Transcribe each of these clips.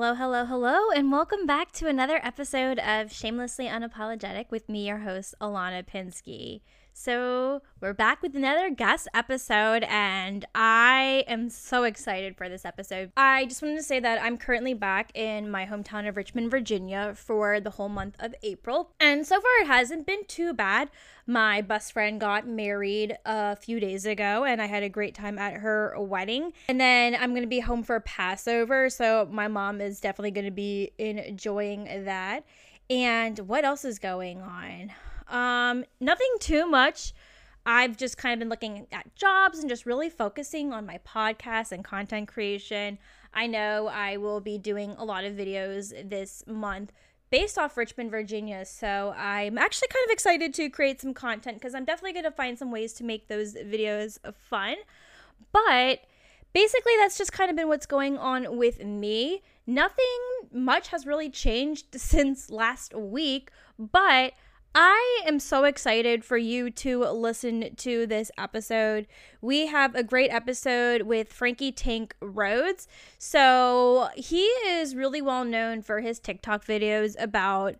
Hello, hello, hello, and welcome back to another episode of Shamelessly Unapologetic with me, your host, Ilana Pinsky. So, we're back with another guest episode, and I am so excited for this episode. I just wanted to say that I'm currently back in my hometown of Richmond, Virginia for the whole month of April, and so far it hasn't been too bad. My best friend got married a few days ago, and I had a great time at her wedding. And then I'm to be home for Passover, so my mom is definitely to be enjoying that. And what else is going on? Um, nothing too much. I've just kind of been looking at jobs and just really focusing on my podcast and content creation. I know I will be doing a lot of videos this month based off Richmond, Virginia. So I'm actually kind of excited to create some content because I'm definitely going to find some ways to make those videos fun. But basically, that's just kind of been what's going on with me. Nothing much has really changed since last week, but I am so excited for you to listen to this episode. We have a great episode with Franky Tank Rhodes. So, he is really well known for his TikTok videos about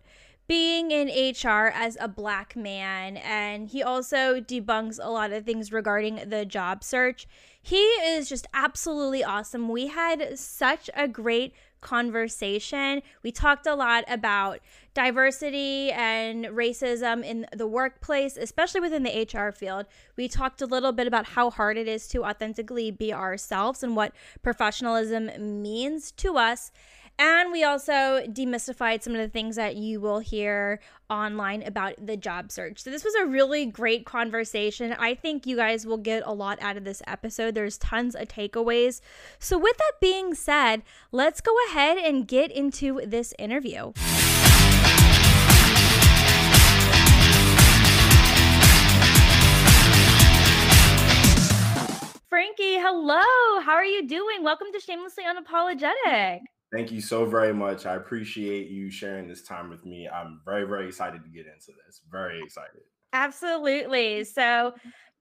being in HR as a black man, and he also debunks a lot of things regarding the job search. He is just absolutely awesome. We had such a great conversation. We talked a lot about diversity and racism in the workplace, especially within the HR field. We talked a little bit about how hard it is to authentically be ourselves and what professionalism means to us. And we also demystified some of the things that you will hear online about the job search. So, this was a really great conversation. I think you guys will get a lot out of this episode. There's tons of takeaways. So, with that being said, let's go ahead and get into this interview. Franky, hello. How are you doing? Welcome to Shamelessly Unapologetic. Thank you so very much. I appreciate you sharing this time with me. I'm very, very excited to get into this. Very excited. Absolutely. So,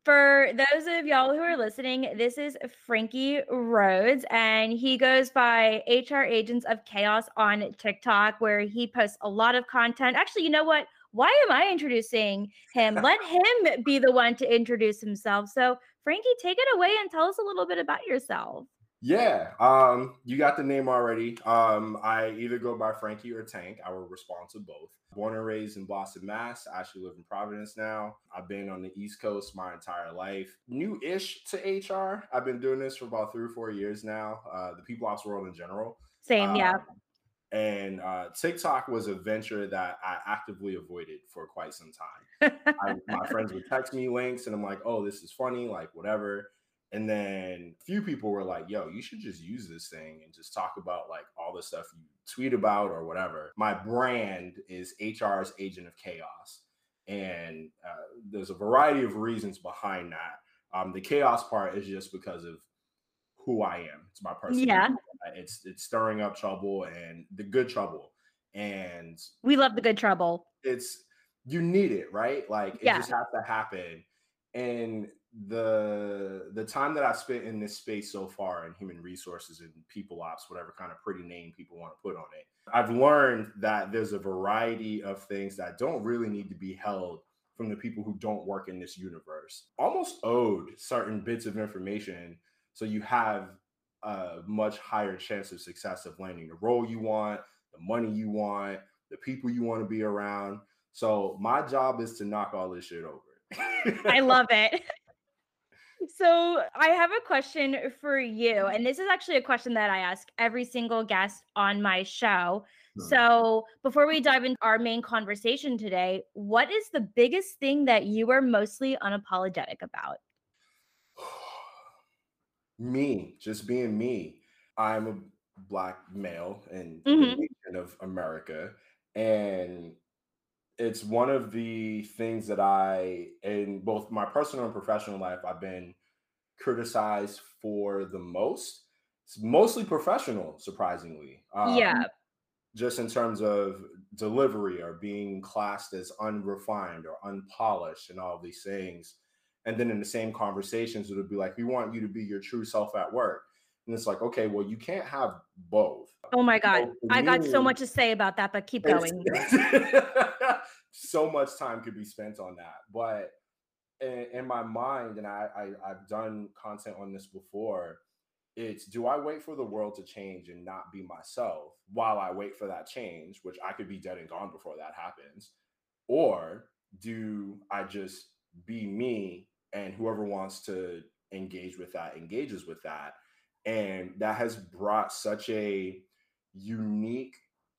for those of y'all who are listening, this is Franky Rhodes, and he goes by HR Agents of Chaos on TikTok, where he posts a lot of content. Actually, you know what? Why am I introducing him? Let him be the one to introduce himself. So, Franky, take it away and tell us a little bit about yourself. Yeah, um, you got the name already. Um, I either go by Franky or Tank. I will respond to both. Born and raised in Boston, Mass. I actually live in Providence now. I've been on the East Coast my entire life. New-ish to HR. I've been doing this for about three or four years now. Uh, the people ops world in general. Same, um, yeah. And uh, TikTok was a venture that I actively avoided for quite some time. I, my friends would text me links, and I'm like, "Oh, this is funny," like whatever and then a few people were like, yo, you should just use this thing and just talk about like all the stuff you tweet about or whatever. My brand is HR's Agent of Chaos. And uh, there's a variety of reasons behind that. Um, the chaos part is just because of who I am. It's my personality. Yeah. It's it's stirring up trouble and the good trouble. And we love the good trouble. It's you need it, right? Like it yeah. just has to happen. And the the time that I've spent in this space so far in human resources and people ops, whatever kind of pretty name people want to put on it, I've learned that there's a variety of things that don't really need to be held from the people who don't work in this universe. Almost owed certain bits of information so you have a much higher chance of success of landing the role you want, the money you want, the people you want to be around. So my job is to knock all this shit over. I love it. So, I have a question for you. And this is actually a question that I ask every single guest on my show. So, before we dive into our main conversation today, what is the biggest thing that you are mostly unapologetic about? me, just being me. I'm a black male in mm-hmm. the nation of America. And it's one of the things that I, in both my personal and professional life, I've been criticized for the most. It's mostly professional, surprisingly. Um, yeah. Just in terms of delivery or being classed as unrefined or unpolished and all these things. And then in the same conversations, it would be like, we want you to be your true self at work. And it's like, okay, well, you can't have both. Oh my God. So I got so much to say about that, but keep going. so much time could be spent on that. But in, in my mind, and I, I I've done content on this before, it's do I wait for the world to change and not be myself while I wait for that change, which I could be dead and gone before that happens? Or do I just be me and whoever wants to engage with that engages with that? And that has brought such a unique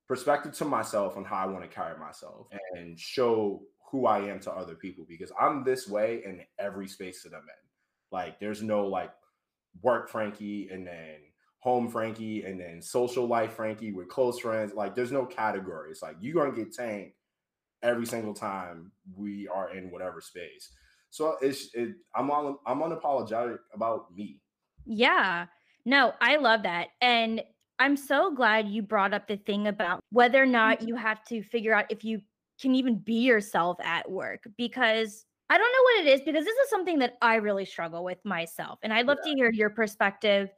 perspective to myself on how I want to carry myself and show who I am to other people because I'm this way in every space that I'm in. Like there's no like work Franky and then home Franky and then social life Franky with close friends. Like there's no category. It's like you're gonna get tanked every single time we are in whatever space. So it's it, I'm on I'm unapologetic about me. Yeah. No, I love that. And I'm so glad you brought up the thing about whether or not mm-hmm. you have to figure out if you can even be yourself at work because I don't know what it is because this is something that I really struggle with myself. And I'd love yeah. to hear your perspective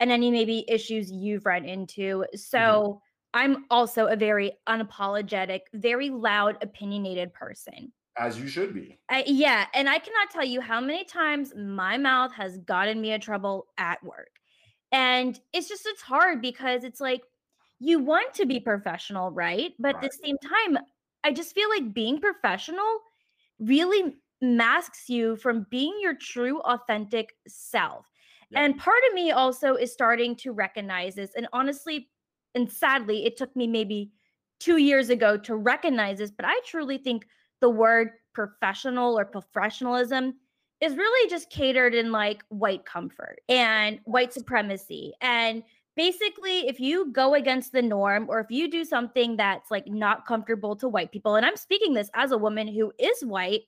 and any maybe issues you've run into. Mm-hmm. So mm-hmm. I'm also a very unapologetic, very loud, opinionated person. As you should be. I, yeah. And I cannot tell you how many times my mouth has gotten me in trouble at work. And it's just, it's hard because it's like, you want to be professional, right? But right. at the same time, I just feel like being professional really masks you from being your true, authentic self. Yeah. And part of me also is starting to recognize this. And honestly, and sadly, it took me maybe two years ago to recognize this, but I truly think the word professional or professionalism is really just catered in like white comfort and white supremacy. And basically, if you go against the norm or if you do something that's like not comfortable to white people, and I'm speaking this as a woman who is white,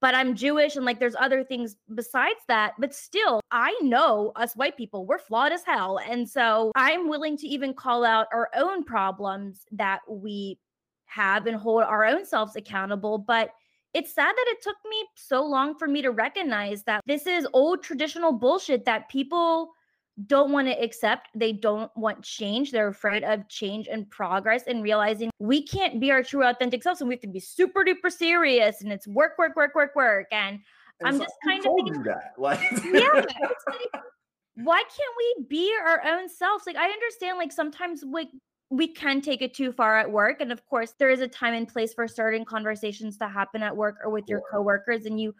but I'm Jewish and like there's other things besides that. But still, I know us white people, we're flawed as hell. And so I'm willing to even call out our own problems that we have and hold our own selves accountable. But it's sad that it took me so long for me to recognize that this is old traditional bullshit that people don't want to accept. They don't want change. They're afraid of change and progress and realizing we can't be our true authentic selves and we have to be super duper serious and it's work, work, work, work, work. And, and I'm so just kind of thinking, that. Like, yeah. Why can't we be our own selves? Like, I understand, like, sometimes like we can take it too far at work. And of course, there is a time and place for certain conversations to happen at work or with your coworkers. And you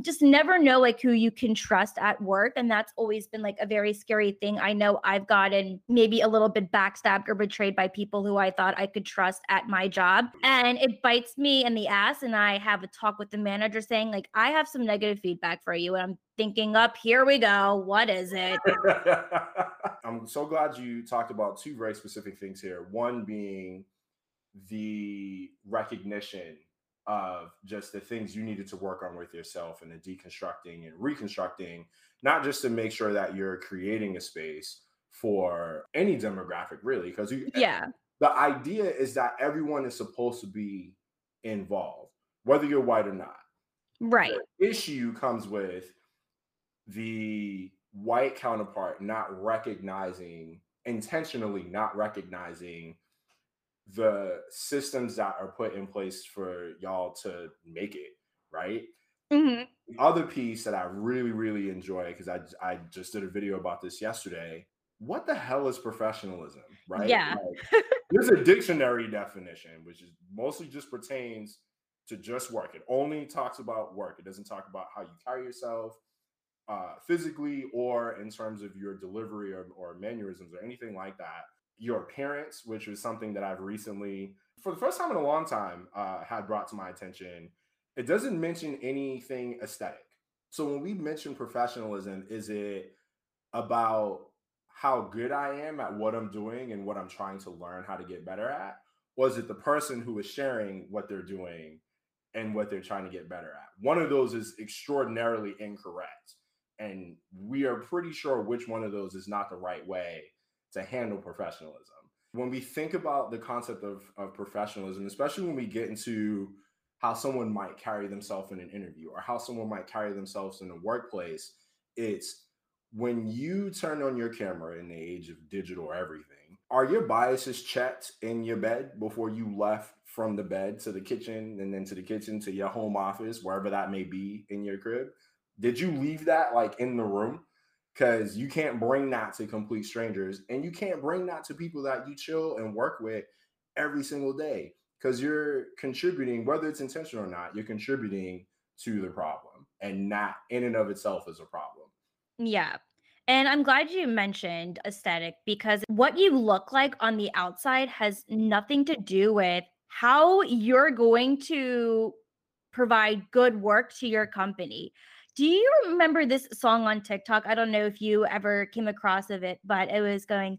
just never know like who you can trust at work and that's always been like a very scary thing. I know i've gotten maybe a little bit backstabbed or betrayed by people who i thought i could trust at my job and it bites me in the ass and i have a talk with the manager saying like i have some negative feedback for you and i'm thinking up here we go what is it? I'm so glad you talked about two very specific things here. One being the recognition of just the things you needed to work on with yourself and the deconstructing and reconstructing, not just to make sure that you're creating a space for any demographic, really, because eh, yeah, the idea is that everyone is supposed to be involved, whether you're white or not. Right. The issue comes with the white counterpart not recognizing intentionally not recognizing the systems that are put in place for y'all to make it right. Mm-hmm. The other piece that I really, really enjoy because I I just did a video about this yesterday. What the hell is professionalism, right? Yeah. Like, there's a dictionary definition, which is mostly just pertains to just work. It only talks about work. It doesn't talk about how you carry yourself uh, physically or in terms of your delivery or, or mannerisms or anything like that your appearance, which was something that I've recently, for the first time in a long time, uh, had brought to my attention. It doesn't mention anything aesthetic. So when we mention professionalism, is it about how good I am at what I'm doing and what I'm trying to learn how to get better at? Or is it the person who is sharing what they're doing and what they're trying to get better at? One of those is extraordinarily incorrect. And we are pretty sure which one of those is not the right way to handle professionalism. When we think about the concept of, of professionalism, especially when we get into how someone might carry themselves in an interview or how someone might carry themselves in a workplace, it's when you turn on your camera in the age of digital everything, are your biases checked in your bed before you left from the bed to the kitchen and then to the kitchen to your home office, wherever that may be in your crib? Did you leave that like in the room? Because you can't bring that to complete strangers and you can't bring that to people that you chill and work with every single day because you're contributing, whether it's intentional or not, you're contributing to the problem and not in and of itself is a problem. Yeah. And I'm glad you mentioned aesthetic because what you look like on the outside has nothing to do with how you're going to provide good work to your company. Do you remember this song on TikTok? I don't know if you ever came across of it, but it was going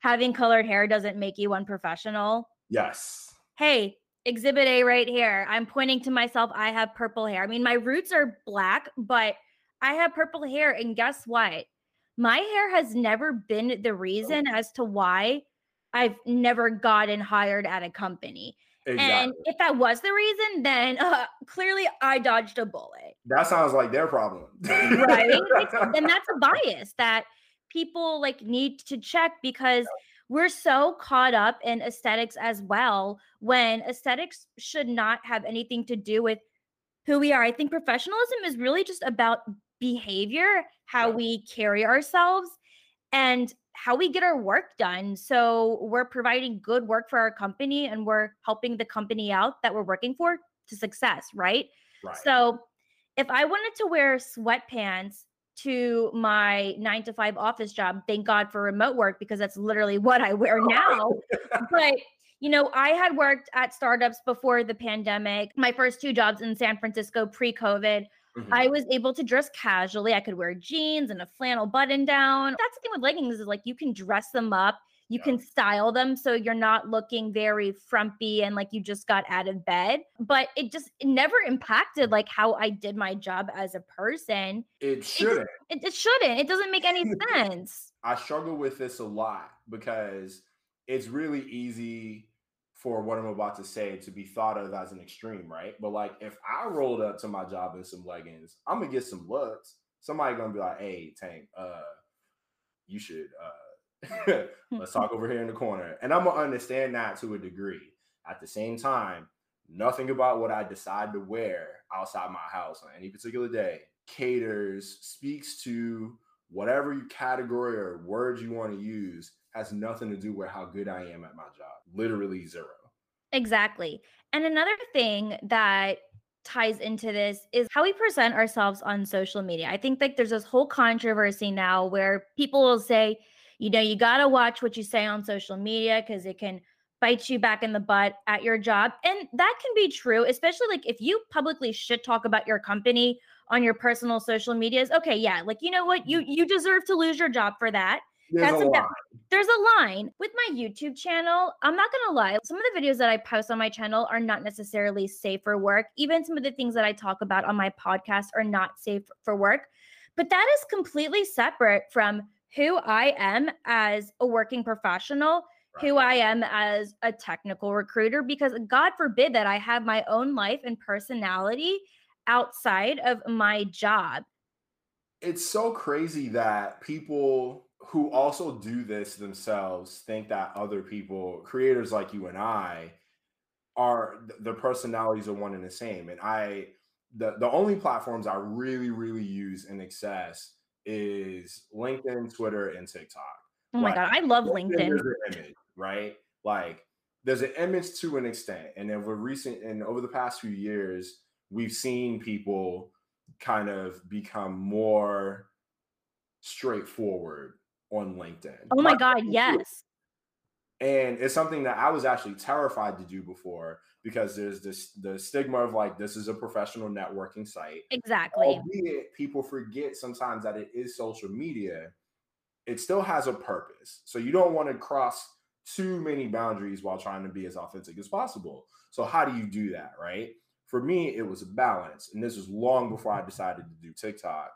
having colored hair doesn't make you unprofessional. Yes. Hey, exhibit A right here. I'm pointing to myself. I have purple hair. I mean, my roots are black, but I have purple hair. And guess what? My hair has never been the reason as to why I've never gotten hired at a company. Exactly. And if that was the reason, then uh, clearly I dodged a bullet. That sounds like their problem. right. and that's a bias that people like need to check because we're so caught up in aesthetics as well when aesthetics should not have anything to do with who we are. I think professionalism is really just about behavior, how we carry ourselves, and how we get our work done. So we're providing good work for our company and we're helping the company out that we're working for to success, right? right. So if I wanted to wear sweatpants to my nine to five office job, thank God for remote work because that's literally what I wear now. but you know, I had worked at startups before the pandemic. My first two jobs in San Francisco pre COVID Mm-hmm. I was able to dress casually. I could wear jeans and a flannel button down. That's the thing with leggings is like you can dress them up, you yeah. can style them so you're not looking very frumpy and like you just got out of bed. But it just it never impacted like how I did my job as a person. It shouldn't. It, it, it shouldn't. It doesn't make any sense. I struggle with this a lot because it's really easy for what I'm about to say to be thought of as an extreme, right? But like if I rolled up to my job in some leggings, I'm gonna get some looks. Somebody gonna be like, "Hey, Tank, uh, you should uh, let's talk over here in the corner," and I'm gonna understand that to a degree. At the same time, nothing about what I decide to wear outside my house on any particular day caters, speaks to whatever category or words you want to use has nothing to do with how good I am at my job. Literally zero. Exactly. And another thing that ties into this is how we present ourselves on social media. I think like there's this whole controversy now where people will say, you know, you got to watch what you say on social media because it can bite you back in the butt at your job. And that can be true, especially like if you publicly shit talk about your company on your personal social medias. Okay, yeah, like you know what? You mm. you deserve to lose your job for that. There's That's a about, there's a line with my YouTube channel. I'm not gonna lie, some of the videos that I post on my channel are not necessarily safe for work. Even some of the things that I talk about on my podcast are not safe for work. But that is completely separate from who I am as a working professional, right. who I am as a technical recruiter, because God forbid that I have my own life and personality outside of my job. It's so crazy that people who also do this themselves think that other people, creators like you and I, are the personalities are one and the same. And I, the the only platforms I really really use in excess is LinkedIn, Twitter, and TikTok. Oh my like, god, I love LinkedIn. Image, right? Like there's an image to an extent, and over recent and over the past few years, we've seen people kind of become more straightforward on LinkedIn. Oh my God, yes. And it's something that I was actually terrified to do before because there's this the stigma of like this is a professional networking site. Exactly. Albeit people forget sometimes that it is social media, it still has a purpose. So you don't want to cross too many boundaries while trying to be as authentic as possible. So how do you do that, right? For me, it was a balance. And this was long before I decided to do TikTok.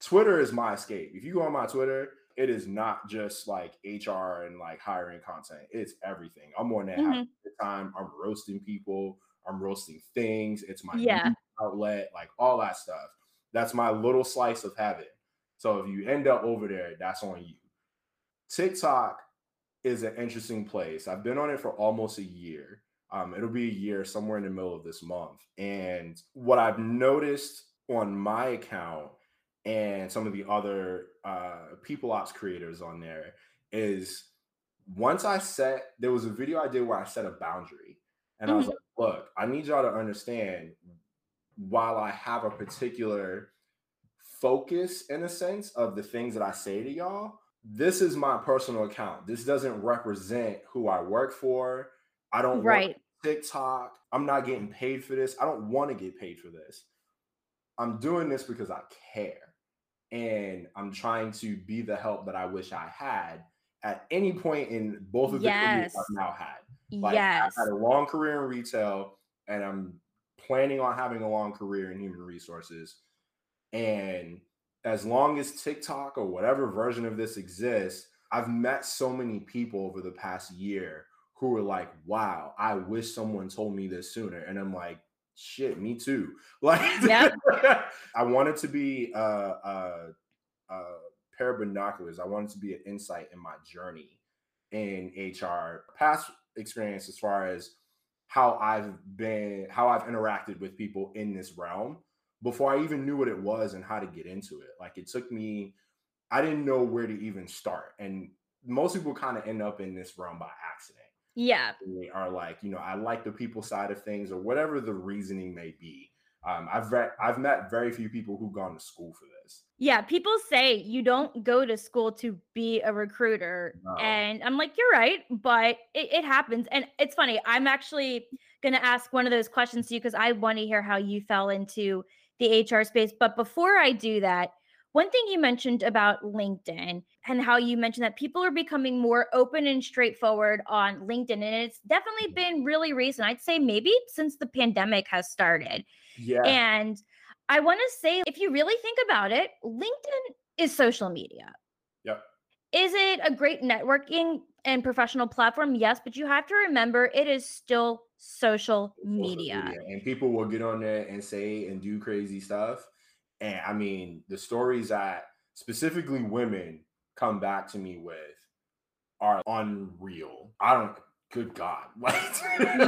Twitter is my escape. If you go on my Twitter, it is not just like HR and like hiring content. It's everything. I'm on that mm-hmm. time. I'm roasting people. I'm roasting things. It's my yeah. outlet, like all that stuff. That's my little slice of heaven. So if you end up over there, that's on you. TikTok is an interesting place. I've been on it for almost a year. Um, it'll be a year somewhere in the middle of this month. And what I've noticed on my account and some of the other uh, people ops creators on there is once I set, there was a video I did where I set a boundary. And mm-hmm. I was mm-hmm. like, look, I need y'all to understand while I have a particular focus in a sense of the things that I say to y'all, this is my personal account. This doesn't represent who I work for. I don't right. TikTok. I'm not getting paid for this. I don't want to get paid for this. I'm doing this because I care. And I'm trying to be the help that I wish I had at any point in both of the yes. careers I've now had. Like yes. I've had a long career in retail and I'm planning on having a long career in human resources. And as long as TikTok or whatever version of this exists, I've met so many people over the past year who were like, wow, I wish someone told me this sooner. And I'm like, shit, me too. Like, yep. I wanted to be a, a, a pair of binoculars. I wanted to be an insight in my journey in HR, past experience as far as how I've been, how I've interacted with people in this realm before I even knew what it was and how to get into it. Like, it took me, I didn't know where to even start. And most people kind of end up in this realm by accident yeah. They are like, you know, I like the people side of things or whatever the reasoning may be. Um, I've re- I've met very few people who've gone to school for this. Yeah, people say you don't go to school to be a recruiter, no. and I'm like, you're right, but it, it happens, and it's funny. I'm actually gonna ask one of those questions to you because I want to hear how you fell into the HR space. But before I do that, one thing you mentioned about LinkedIn and how you mentioned that people are becoming more open and straightforward on LinkedIn. And it's definitely mm-hmm. been really recent. I'd say maybe since the pandemic has started. Yeah. And I want to say, if you really think about it, LinkedIn is social media. Yep. Is it a great networking and professional platform? Yes, but you have to remember it is still social, social media. media. And people will get on there and say and do crazy stuff. And I mean, the stories that specifically women come back to me with are unreal. I don't good god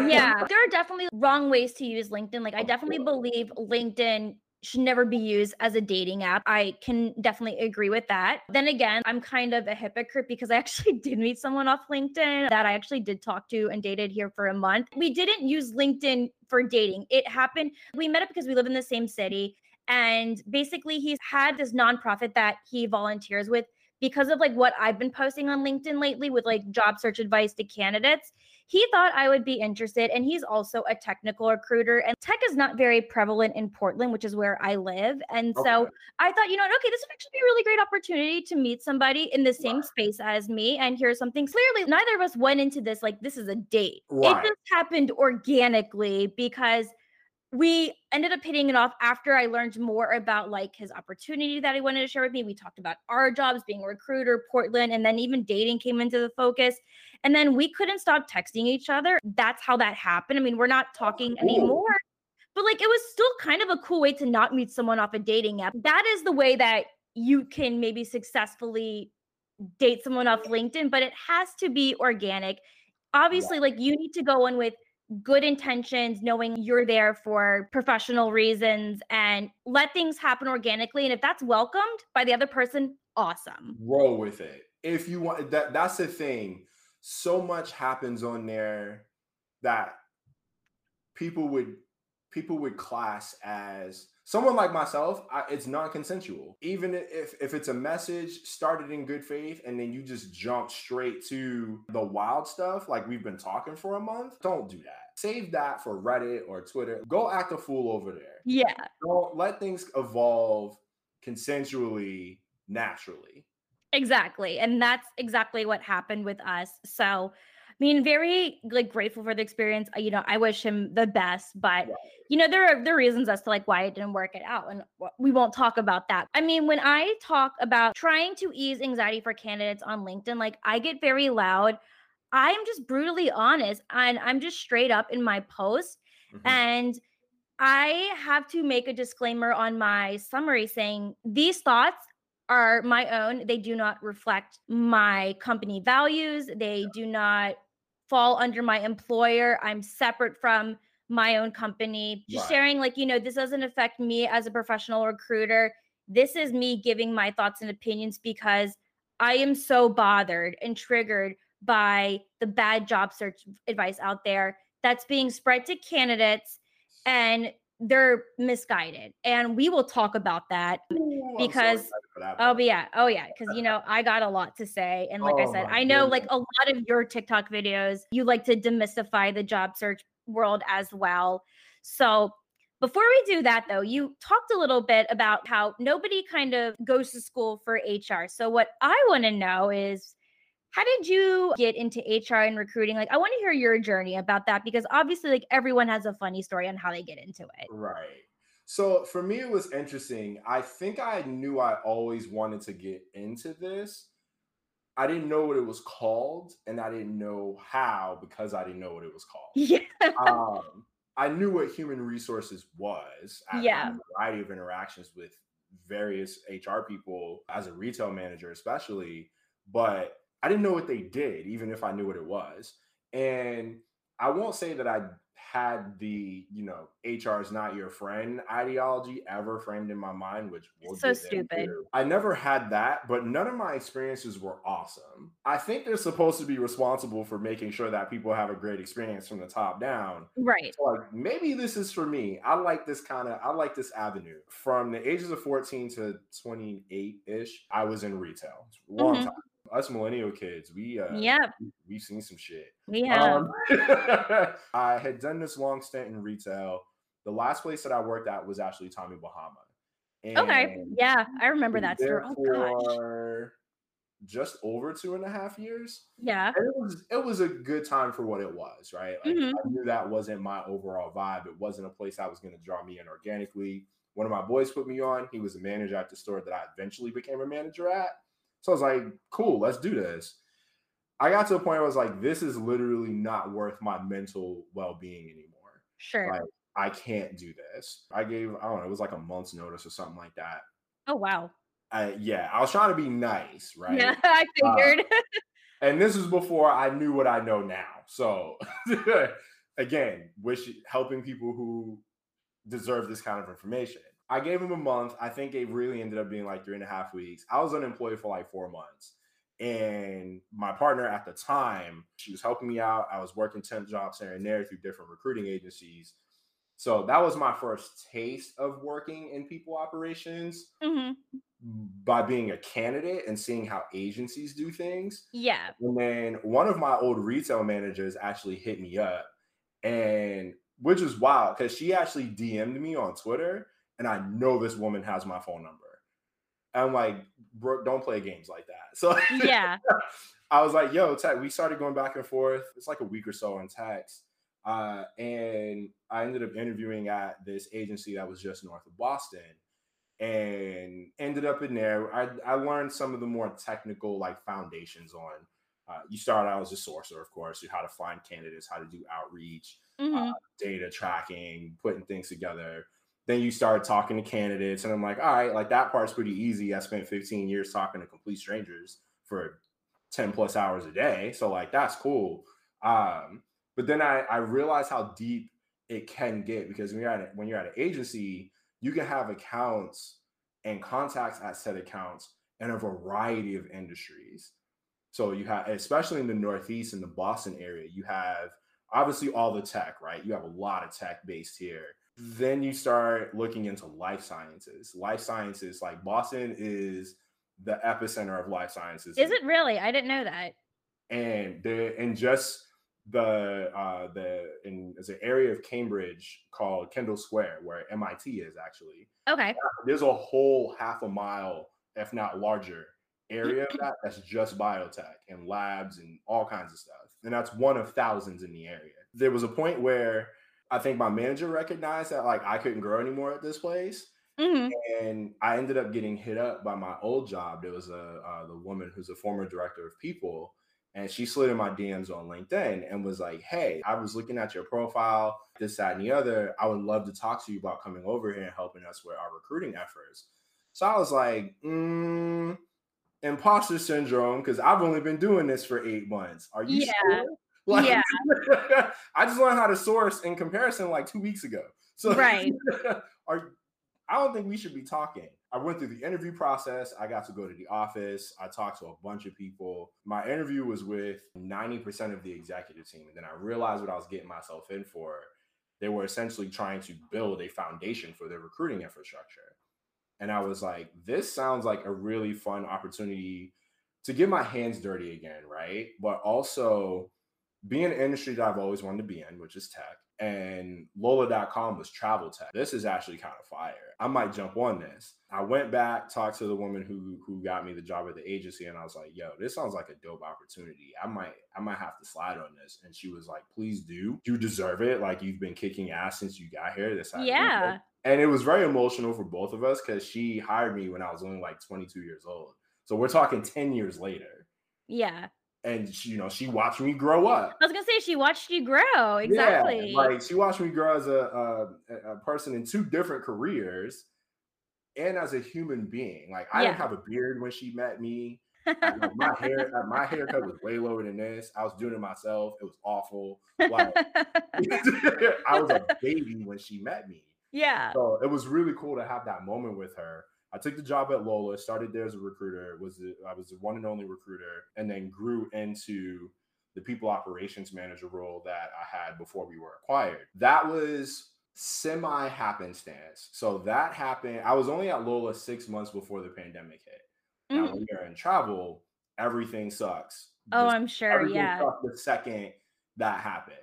yeah there are definitely wrong ways to use linkedin like i definitely believe linkedin should never be used as a dating app. I can definitely agree with that. Then again, I'm kind of a hypocrite because I actually did meet someone off LinkedIn that I actually did talk to and dated here for a month. We didn't use LinkedIn for dating. It happened, we met up because we live in the same city. And basically, he's had this nonprofit that he volunteers with because of like what I've been posting on LinkedIn lately with like job search advice to candidates. He thought I would be interested, and he's also a technical recruiter. And tech is not very prevalent in Portland, which is where I live. And okay. so I thought, you know, okay, this would actually be a really great opportunity to meet somebody in the same right. space as me and hear something. Clearly, neither of us went into this like this is a date. Right. It just happened organically because we ended up hitting it off after I learned more about like his opportunity that he wanted to share with me. We talked about our jobs, being a recruiter, Portland, and then even dating came into the focus. And then we couldn't stop texting each other. That's how that happened. I mean, we're not talking oh. anymore, but like it was still kind of a cool way to not meet someone off a dating app. That is the way that you can maybe successfully date someone off LinkedIn, but it has to be organic. Obviously, like you need to go in with good intentions, knowing you're there for professional reasons and let things happen organically. And if that's welcomed by the other person, awesome. Roll with it. If you want that, that's the thing. So much happens on there that people would people would class as someone like myself I, it's non-consensual. Even if if it's a message started in good faith and then you just jump straight to the wild stuff like we've been talking for a month don't do that. Save that for reddit or twitter. Go act a fool over there. Yeah. Don't let things evolve consensually naturally. Exactly and that's exactly what happened with us. So mean, very like grateful for the experience. You know, I wish him the best, but you know, there are are reasons as to like why it didn't work it out, and we won't talk about that. I mean, when I talk about trying to ease anxiety for candidates on LinkedIn, like I get very loud. I am just brutally honest, and I'm just straight up in my post, mm-hmm. and I have to make a disclaimer on my summary saying these thoughts are my own. They do not reflect my company values. They do not fall under my employer. I'm separate from my own company. Just right. sharing, like, you know, this doesn't affect me as a professional recruiter. This is me giving my thoughts and opinions because I am so bothered and triggered by the bad job search advice out there that's being spread to candidates and they're misguided. And we will talk about that Ooh, because that oh yeah, oh yeah, because you know I got a lot to say. And like oh, I said, I know goodness. like a lot of your TikTok videos, you like to demystify the job search world as well. So before we do that, though, you talked a little bit about how nobody kind of goes to school for HR. So, what I want to know is how did you get into HR and recruiting? Like, I want to hear your journey about that because obviously, like, everyone has a funny story on how they get into it. Right. So, for me, it was interesting. I think I knew I always wanted to get into this. I didn't know what it was called, and I didn't know how because I didn't know what it was called. Yeah. um, I knew what human resources was. yeah. a variety of interactions with various HR people as a retail manager, especially, but I didn't know what they did, even if I knew what it was. And I won't say that I had the you know HR is not your friend ideology ever framed in my mind, which we'll so stupid. I never had that, but none of my experiences were awesome. I think they're supposed to be responsible for making sure that people have a great experience from the top down. Right. So like maybe this is for me. I like this kind of I like this avenue. From the ages of 14 to 28 ish, I was in retail. Long mm-hmm. time us millennial kids, we uh yeah we, have seen some shit. We have. Um, I had done this long stint in retail. The last place that I worked at was actually Tommy Bahama. And okay. Yeah, I remember that store. Oh gosh. Just over two and a half years. Yeah. And it was it was a good time for what it was, right? Like mm-hmm. I knew that wasn't my overall vibe. It wasn't a place that was going to draw me in organically. One of my boys put me on. He was a manager at the store that I eventually became a manager at. So I was like, cool, let's do this. I got to a point where I was like, this is literally not worth my mental well being anymore. Sure. Like, I can't do this. I gave, I don't know, it was like a month's notice or something like that. Oh, wow. I, yeah, I was trying to be nice, right? Yeah, I figured. Uh, and this is before I knew what I know now. So, again, wish helping people who deserve this kind of information. I gave him a month. I think it really ended up being like three and a half weeks. I was unemployed for like four months. And my partner at the time, she was helping me out. I was working temp jobs here and there through different recruiting agencies. So that was my first taste of working in people operations mm-hmm. by being a candidate and seeing how agencies do things. Yeah. And then one of my old retail managers actually hit me up, and which is wild because she actually DM'd me on Twitter and I know this woman has my phone number. I'm like, bro, don't play games like that. So yeah, I was like, yo, tech. We started going back and forth. It's like a week or so on text, uh, and I ended up interviewing at this agency that was just north of Boston, and ended up in there. I I learned some of the more technical like foundations on. Uh, you start out as a sourcer, of course, you how to find candidates, how to do outreach, mm-hmm. uh, data tracking, putting things together then you start talking to candidates and i'm like all right like that part's pretty easy. I spent 15 years talking to complete strangers for 10 plus hours a day so like that's cool. Um but then i i realized how deep it can get because when you're at when you're at an agency you can have accounts and contacts at said accounts in a variety of industries. So you have especially in the northeast in the boston area you have obviously all the tech right? You have a lot of tech based here then you start looking into life sciences. Life sciences, like Boston is the epicenter of life sciences. Is it really? I didn't know that. And the and just the uh the in there's an area of Cambridge called Kendall Square where MIT is actually. Okay. There's a whole half a mile, if not larger, area of that that's just biotech and labs and all kinds of stuff. And that's one of thousands in the area. There was a point where I think my manager recognized that like I couldn't grow anymore at this place. Mm-hmm. And I ended up getting hit up by my old job. There was a uh, the woman who's a former director of people, and she slid in my DMs on LinkedIn and was like, "Hey, I was looking at your profile, this, that, and the other. I would love to talk to you about coming over here and helping us with our recruiting efforts." So I was like, mm, imposter syndrome, because I've only been doing this for eight months. Are you yeah. sure? Like, yeah. I just learned how to source in comparison like two weeks ago. So right. are I don't think we should be talking. I went through the interview process. I got to go to the office. I talked to a bunch of people. My interview was with 90% of the executive team. And then I realized what I was getting myself in for. They were essentially trying to build a foundation for their recruiting infrastructure. And I was like, this sounds like a really fun opportunity to get my hands dirty again, right? But also be in an industry that I've always wanted to be in, which is tech and Lola.com was travel tech. This is actually kind of fire. I might jump on this. I went back, talked to the woman who who got me the job at the agency, and I was like, yo, this sounds like a dope opportunity. I might I might have to slide on this. And she was like, please do. You deserve it. Like you've been kicking ass since you got here. This yeah. And it was very emotional for both of us because she hired me when I was only like 22 years old. So we're talking 10 years later. Yeah and she, you know, she watched me grow up. I was gonna say she watched you grow. Exactly. Yeah, like she watched me grow as a, a, a person in two different careers, and as a human being. Like I yeah. didn't have a beard when she met me. like, my hair, uh, my haircut was way lower than this. I was doing it myself. It was awful. Like I was a baby when she met me. Yeah. So it was really cool to have that moment with her. I took the job at Lola, started there as a recruiter, was the, I was the one and only recruiter, and then grew into the people operations manager role that I had before we were acquired. That was semi happenstance. So that happened. I was only at Lola six months before the pandemic hit. Mm-hmm. Now, when you're in travel, everything sucks. Oh, I'm sure. Yeah. The second that happened.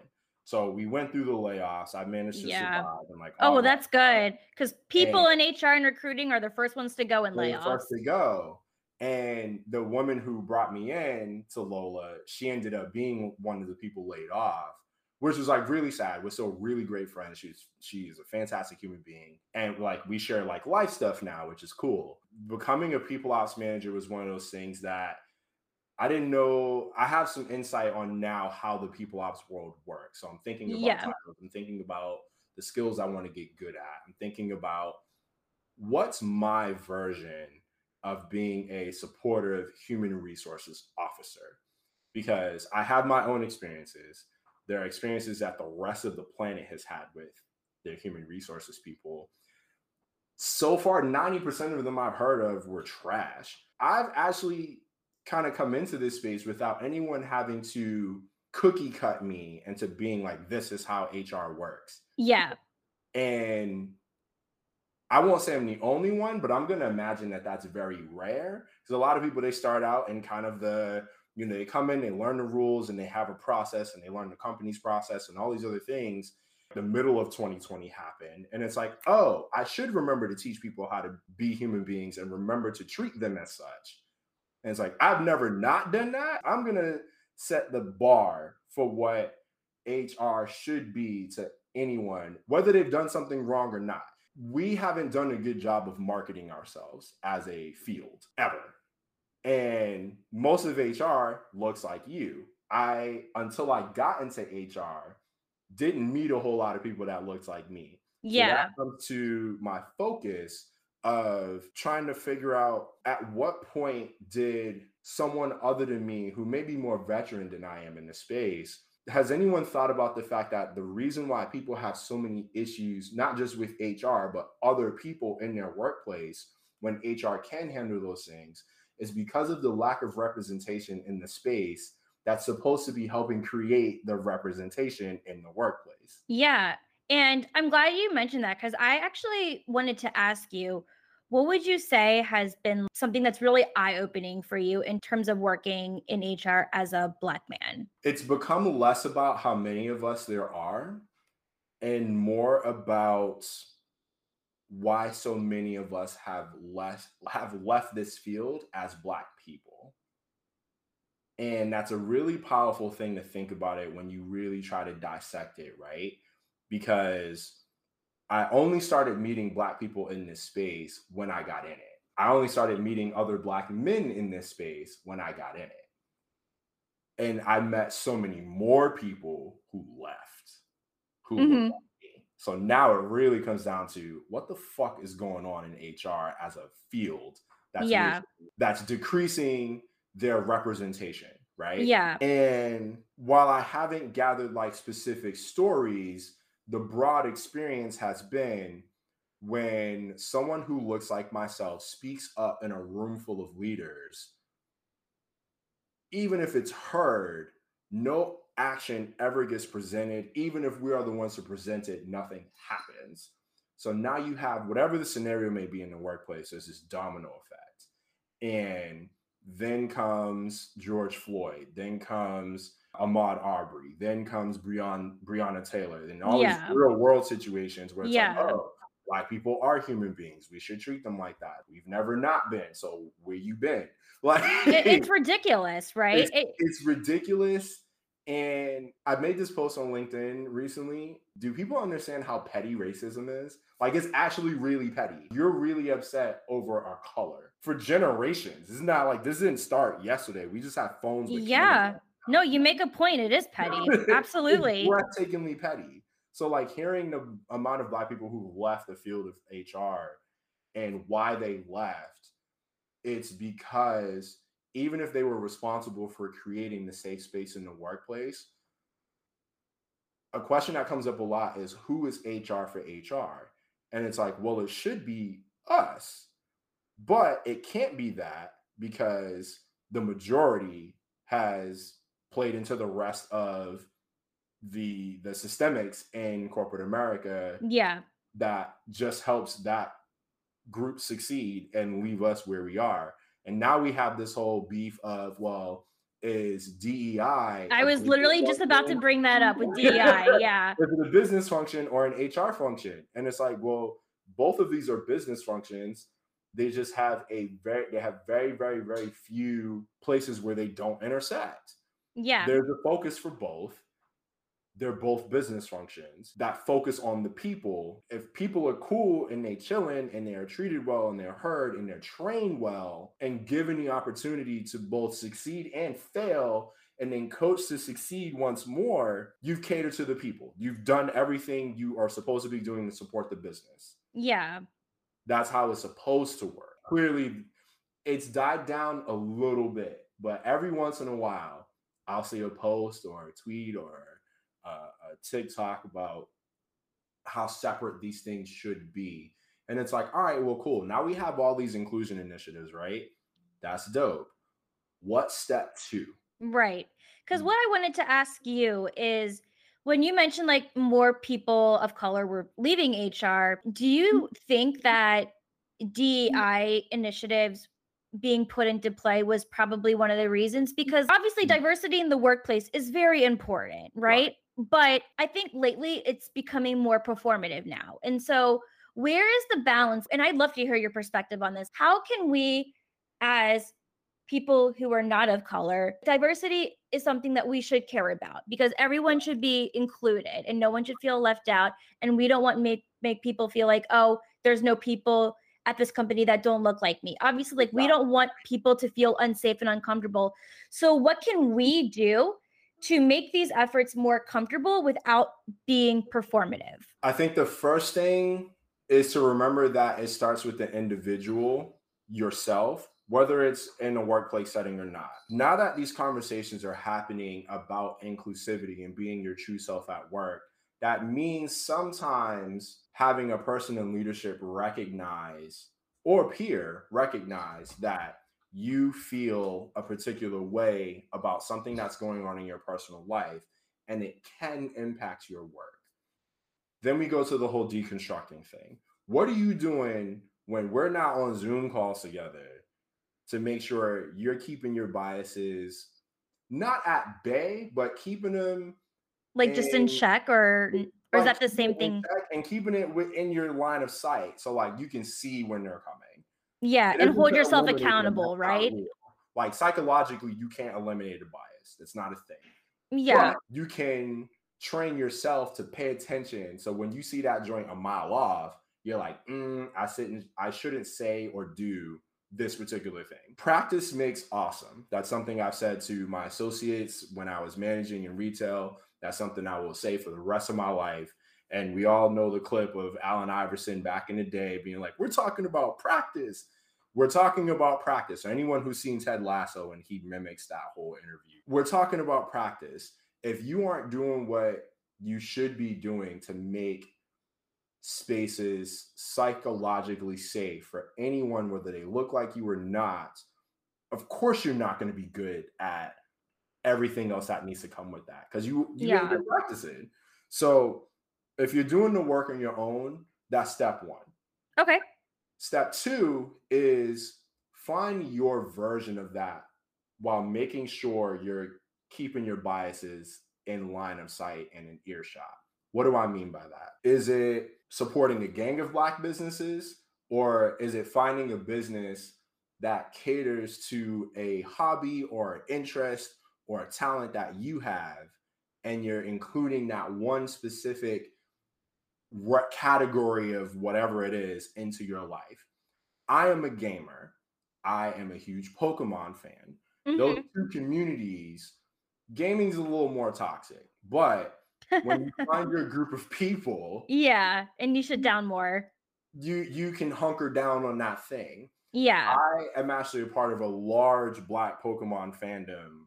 So we went through the layoffs. I managed to yeah. survive. And like, oh, well, that's good because people and in HR and recruiting are the first ones to go in layoffs. First to go. And the woman who brought me in to Lola, she ended up being one of the people laid off, which was like really sad. We're still really great friends. She's she is a fantastic human being, and like we share like life stuff now, which is cool. Becoming a people ops manager was one of those things that I didn't know. I have some insight on now how the people ops world works. So I'm thinking about yeah. titles. I'm thinking about the skills I want to get good at. I'm thinking about what's my version of being a supportive human resources officer because I have my own experiences. There are experiences that the rest of the planet has had with their human resources people. So far, 90% of them I've heard of were trash. I've actually kind of come into this space without anyone having to cookie cut me into being like this is how HR works. Yeah. And I won't say I'm the only one, but I'm going to imagine that that's very rare because a lot of people they start out in kind of the you know they come in, they learn the rules, and they have a process, and they learn the company's process, and all these other things. The middle of 2020 happened, and it's like, oh, I should remember to teach people how to be human beings and remember to treat them as such. And it's like, I've never not done that. I'm going to set the bar for what HR should be to anyone, whether they've done something wrong or not. We haven't done a good job of marketing ourselves as a field ever. And most of HR looks like you. I, until I got into HR, didn't meet a whole lot of people that looked like me. Yeah. So that comes to my focus of trying to figure out at what point did someone other than me who may be more veteran than I am in the space has anyone thought about the fact that the reason why people have so many issues not just with HR but other people in their workplace when HR can handle those things is because of the lack of representation in the space that's supposed to be helping create the representation in the workplace. Yeah. And I'm glad you mentioned that because I actually wanted to ask you what would you say has been something that's really eye opening for you in terms of working in HR as a Black man? It's become less about how many of us there are and more about why so many of us have less have left this field as black people and that's a really powerful thing to think about it when you really try to dissect it right because I only started meeting black people in this space when I got in it. I only started meeting other black men in this space when I got in it. And I met so many more people who left, who mm-hmm. So now it really comes down to what the fuck is going on in HR as a field that's yeah. that's decreasing their representation, right? Yeah. And while I haven't gathered like specific stories, the broad experience has been when someone who looks like myself speaks up in a room full of leaders, even if it's heard, no action ever gets presented. Even if we are the ones to present it, nothing happens. So now you have whatever the scenario may be in the workplace, there's this domino effect. And then comes George Floyd, then comes Ahmaud Arbery. then comes Breon, Breonna Taylor, and all yeah. these real world situations where it's yeah. like, oh, black people are human beings. We should treat them like that. We've never not been. So where you been? Like it's ridiculous, right? It's, it, it's ridiculous. And I've made this post on LinkedIn recently. Do people understand how petty racism is? Like, it's actually really petty. You're really upset over our color for generations. It's not like this didn't start yesterday. We just have phones. yeah. No, you make a point. It is petty. Absolutely. it's breathtakingly petty. So, like, hearing the amount of Black people who left the field of HR and why they left, it's because even if they were responsible for creating the safe space in the workplace, a question that comes up a lot is who is HR for HR? And it's like, well, it should be us, but it can't be that because the majority has played into the rest of the the systemics in corporate America. Yeah. That just helps that group succeed and leave us where we are. And now we have this whole beef of, well, is DEI. I was literally just about to bring that up with DEI. Yeah. is it a business function or an HR function? And it's like, well, both of these are business functions. They just have a very, they have very, very, very few places where they don't intersect. Yeah. There's a focus for both they're both business functions that focus on the people. If people are cool and they chilling and they are treated well and they're heard and they're trained well and given the opportunity to both succeed and fail and then coach to succeed once more, you've catered to the people. You've done everything you are supposed to be doing to support the business. Yeah. That's how it's supposed to work. Clearly, it's died down a little bit, but every once in a while, I'll see a post or a tweet or a TikTok about how separate these things should be. And it's like, all right, well, cool. Now we have all these inclusion initiatives, right? That's dope. What step two? Right. Because mm. what I wanted to ask you is when you mentioned like more people of color were leaving HR, do you mm. think that. DEI initiatives being put into play was probably one of the reasons? Mm. Because obviously, mm. diversity in the workplace is very important, right? right but I think lately it's becoming more performative now. And so, where is the balance? And I'd love to hear your perspective on this. How can we, as people who are not of color, diversity is something that we should care about because everyone should be included and no one should feel left out. And we don't want make make people feel like, oh, there's no people at this company that don't look like me. Obviously, like we don't want people to feel unsafe and uncomfortable. So, what can we do to make these efforts more comfortable without being performative? I think the first thing is to remember that it starts with the individual yourself, whether it's in a workplace setting or not. Now that these conversations are happening about inclusivity and being your true self at work, that means sometimes having a person in leadership recognize or peer recognize that you feel a particular way about something that's going on in your personal life and it can impact your work. Then we go to the whole deconstructing thing. What are you doing when we're not on Zoom calls together to make sure you're keeping your biases not at bay, but keeping them like in, just in check or or is that the same thing? And keeping it within your line of sight. So like you can see when they're coming. Yeah, and hold yourself accountable, right? Like psychologically, you can't eliminate a bias. It's not a thing. Yeah. But you can train yourself to pay attention. So when you see that joint a mile off, you're like, mm, I shouldn't, I shouldn't say or do this particular thing. Practice makes awesome. That's something I've said to my associates when I was managing in retail. That's something I will say for the rest of my life. And we all know the clip of Allen Iverson back in the day being like, We're talking about practice. We're talking about practice. Anyone who's seen Ted Lasso and he mimics that whole interview, we're talking about practice. If you aren't doing what you should be doing to make spaces psychologically safe for anyone, whether they look like you or not, of course you're not going to be good at everything else that needs to come with that because you you yeah. get practicing. So if you're doing the work on your own, that's step one. Okay. Step two is find your version of that while making sure you're keeping your biases in line of sight and in earshot. What do I mean by that? Is it supporting a gang of black businesses or is it finding a business that caters to a hobby or an interest or a talent that you have and you're including that one specific what category of whatever it is into your life. I am a gamer. I am a huge Pokemon fan. Mm-hmm. Those two communities, gaming's a little more toxic, but when you find your group of people, yeah, and you should down more. You you can hunker down on that thing. Yeah. I am actually a part of a large black Pokemon fandom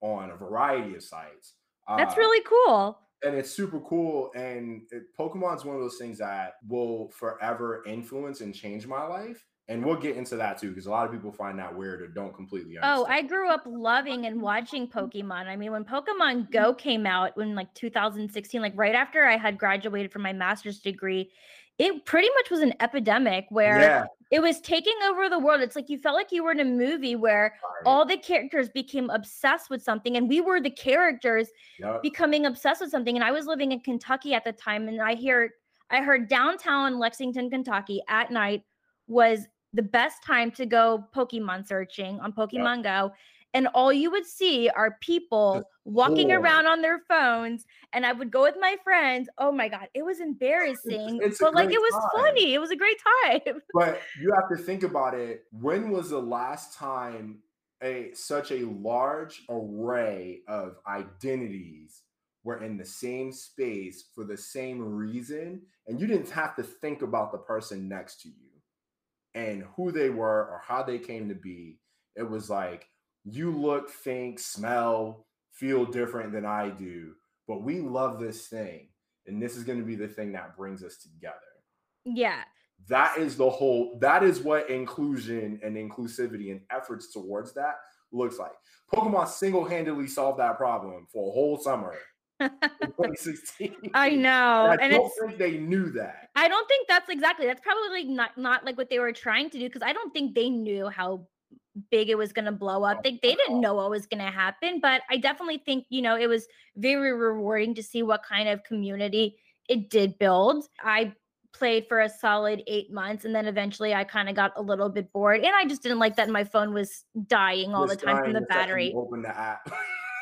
on a variety of sites. That's uh, really cool. And it's super cool. And it, Pokemon's one of those things that will forever influence and change my life. And we'll get into that too, because a lot of people find that weird or don't completely understand. Oh, I grew up loving and watching Pokemon. I mean, when Pokemon Go came out in like 2016, like right after I had graduated from my master's degree, it pretty much was an epidemic where yeah. it was taking over the world. It's like you felt like you were in a movie where right. all the characters became obsessed with something, and we were the characters yep. becoming obsessed with something. And I was living in Kentucky at the time, and I hear I heard downtown Lexington, Kentucky at night was the best time to go Pokemon searching on Pokemon yep. Go and all you would see are people walking around on their phones and i would go with my friends. Oh my god it was embarrassing it's, it's but like it was time. funny it was a great time. But you have to think about it when was the last time a such a large array of identities were in the same space for the same reason and you didn't have to think about the person next to you and who they were or how they came to be. It was like you look, think, smell, feel different than I do, but we love this thing. And this is going to be the thing that brings us together. Yeah. That is the whole, that is what inclusion and inclusivity and efforts towards that looks like. Pokemon single handedly solved that problem for a whole summer. 2016. I know, and, I don't think they knew that. I don't think that's exactly. That's probably not not like what they were trying to do because I don't think they knew how big it was going to blow up. They, they didn't know what was going to happen, but I definitely think, you know, it was very rewarding to see what kind of community it did build. I played for a solid eight months and then eventually I kind of got a little bit bored and I just didn't like that my phone was dying all the time from the battery. Open the app.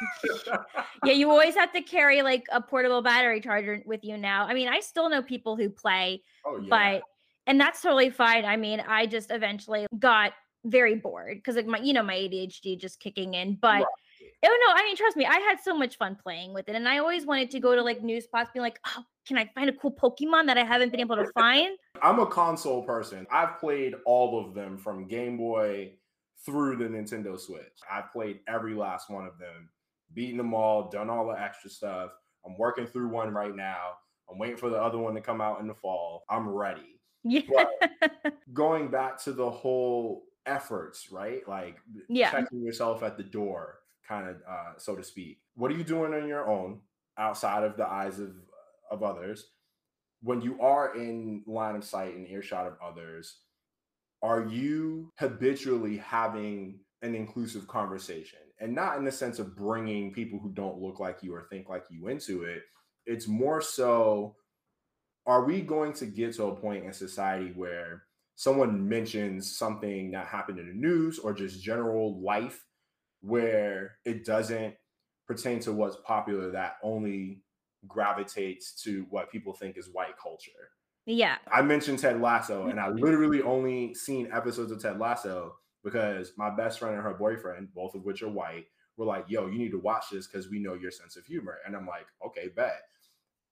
yeah, you always have to carry like a portable battery charger with you now. I mean, I still know people who play, oh, yeah. but and that's totally fine. I mean, I just eventually got very bored because like my you know my ADHD just kicking in. But right. oh no, I mean trust me, I had so much fun playing with it, and I always wanted to go to like new spots, being like, oh, can I find a cool Pokemon that I haven't been able to find? I'm a console person. I've played all of them from Game Boy through the Nintendo Switch. I've played every last one of them, beaten them all, done all the extra stuff. I'm working through one right now. I'm waiting for the other one to come out in the fall. I'm ready. Yeah. But going back to the whole efforts, right? Like yeah. checking yourself at the door, kind of uh, so to speak. What are you doing on your own outside of the eyes of of others? When you are in line of sight and earshot of others, are you habitually having an inclusive conversation? And not in the sense of bringing people who don't look like you or think like you into it. It's more so are we going to get to a point in society where someone mentions something that happened in the news or just general life where it doesn't pertain to what's popular that only gravitates to what people think is white culture. Yeah. I mentioned Ted Lasso mm-hmm. and I literally only seen episodes of Ted Lasso because my best friend and her boyfriend, both of which are white, were like, yo, you need to watch this because we know your sense of humor. And I'm like, okay, bet.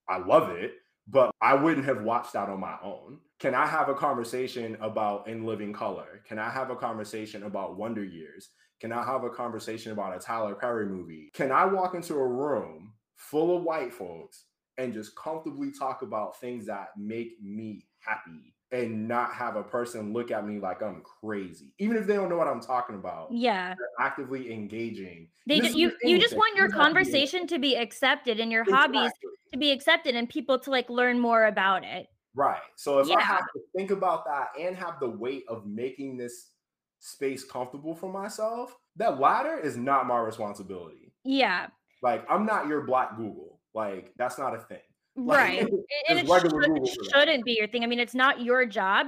I love it but I wouldn't have watched that on my own. Can I have a conversation about In Living Color? Can I have a conversation about Wonder Years? Can I have a conversation about a Tyler Perry movie? Can I walk into a room full of white folks and just comfortably talk about things that make me happy and not have a person look at me like I'm crazy, even if they don't know what I'm talking about. Yeah, They're actively engaging. they you you just want your conversation to be accepted and your exactly. hobbies to be accepted and people to like learn more about it. Right. So if yeah. I have to think about that and have the weight of making this space comfortable for myself, that latter is not my responsibility. Yeah. Like I'm not your black Google. Like that's not a thing. Right. Like, and it, should, shouldn't be your thing. I mean, it's not your job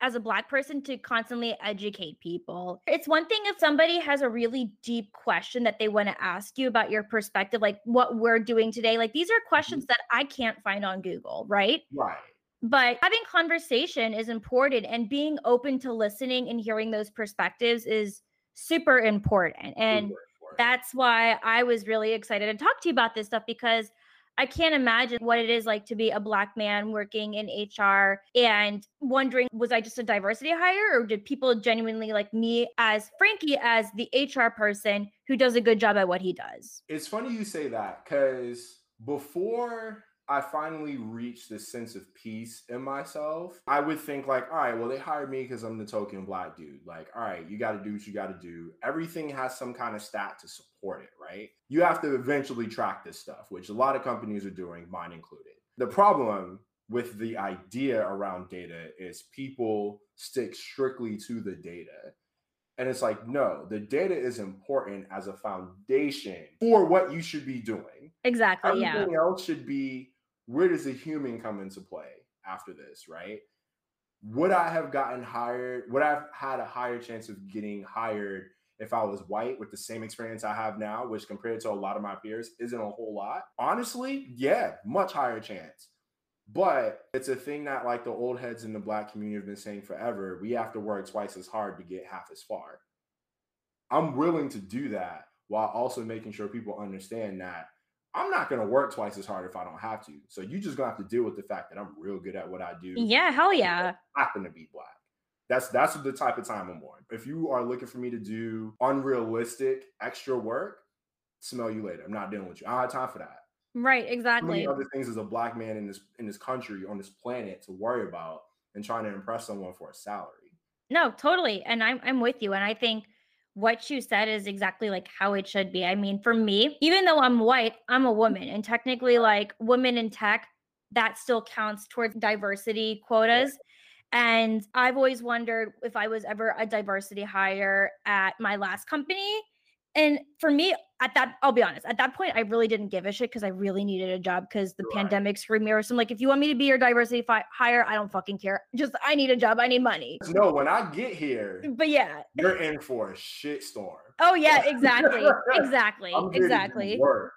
as a black person to constantly educate people. It's one thing if somebody has a really deep question that they want to ask you about your perspective, like what we're doing today. Like these are questions mm-hmm. that I can't find on Google, right? Right. But having conversation is important and being open to listening and hearing those perspectives is super important. And super important. that's why I was really excited to talk to you about this stuff because I can't imagine what it is like to be a black man working in HR and wondering was I just a diversity hire or did people genuinely like me as Franky as the HR person who does a good job at what he does? It's funny you say that cuz before I finally reached this sense of peace in myself. I would think like, all right, well, they hired me because I'm the token black dude. Like, all right, you got to do what you got to do. Everything has some kind of stat to support it, right? You have to eventually track this stuff, which a lot of companies are doing, mine included. The problem with the idea around data is people stick strictly to the data. And it's like, no, the data is important as a foundation for what you should be doing. Exactly. Yeah. Everything yeah. else should be where does the human come into play after this, right? Would I have gotten hired? Would I have had a higher chance of getting hired if I was white with the same experience I have now, which compared to a lot of my peers isn't a whole lot? Honestly, yeah, much higher chance. But it's a thing that, like the old heads in the black community have been saying forever, we have to work twice as hard to get half as far. I'm willing to do that while also making sure people understand that I'm not going to work twice as hard if I don't have to. So you just gonna have to deal with the fact that I'm real good at what I do. Yeah, hell yeah. I happen to be black. That's that's the type of time I'm on. If you are looking for me to do unrealistic extra work, smell you later. I'm not dealing with you. I don't have time for that. Right, exactly. other things as a black man in this in this country on this planet to worry about and trying to impress someone for a salary. No, totally. And I'm I'm with you. And I think what you said is exactly like how it should be. I mean, for me, even though I'm white, I'm a woman. And technically, like women in tech, that still counts towards diversity quotas. And I've always wondered if I was ever a diversity hire at my last company and for me, at that, I'll be honest, at that point, I really didn't give a shit because I really needed a job because the right. pandemic screwed me. Or something like, if you want me to be your diversity fi- hire, I don't fucking care. Just I need a job. I need money. No, when I get here, but yeah, you're in for a shit storm. Oh yeah, exactly, exactly, exactly. work.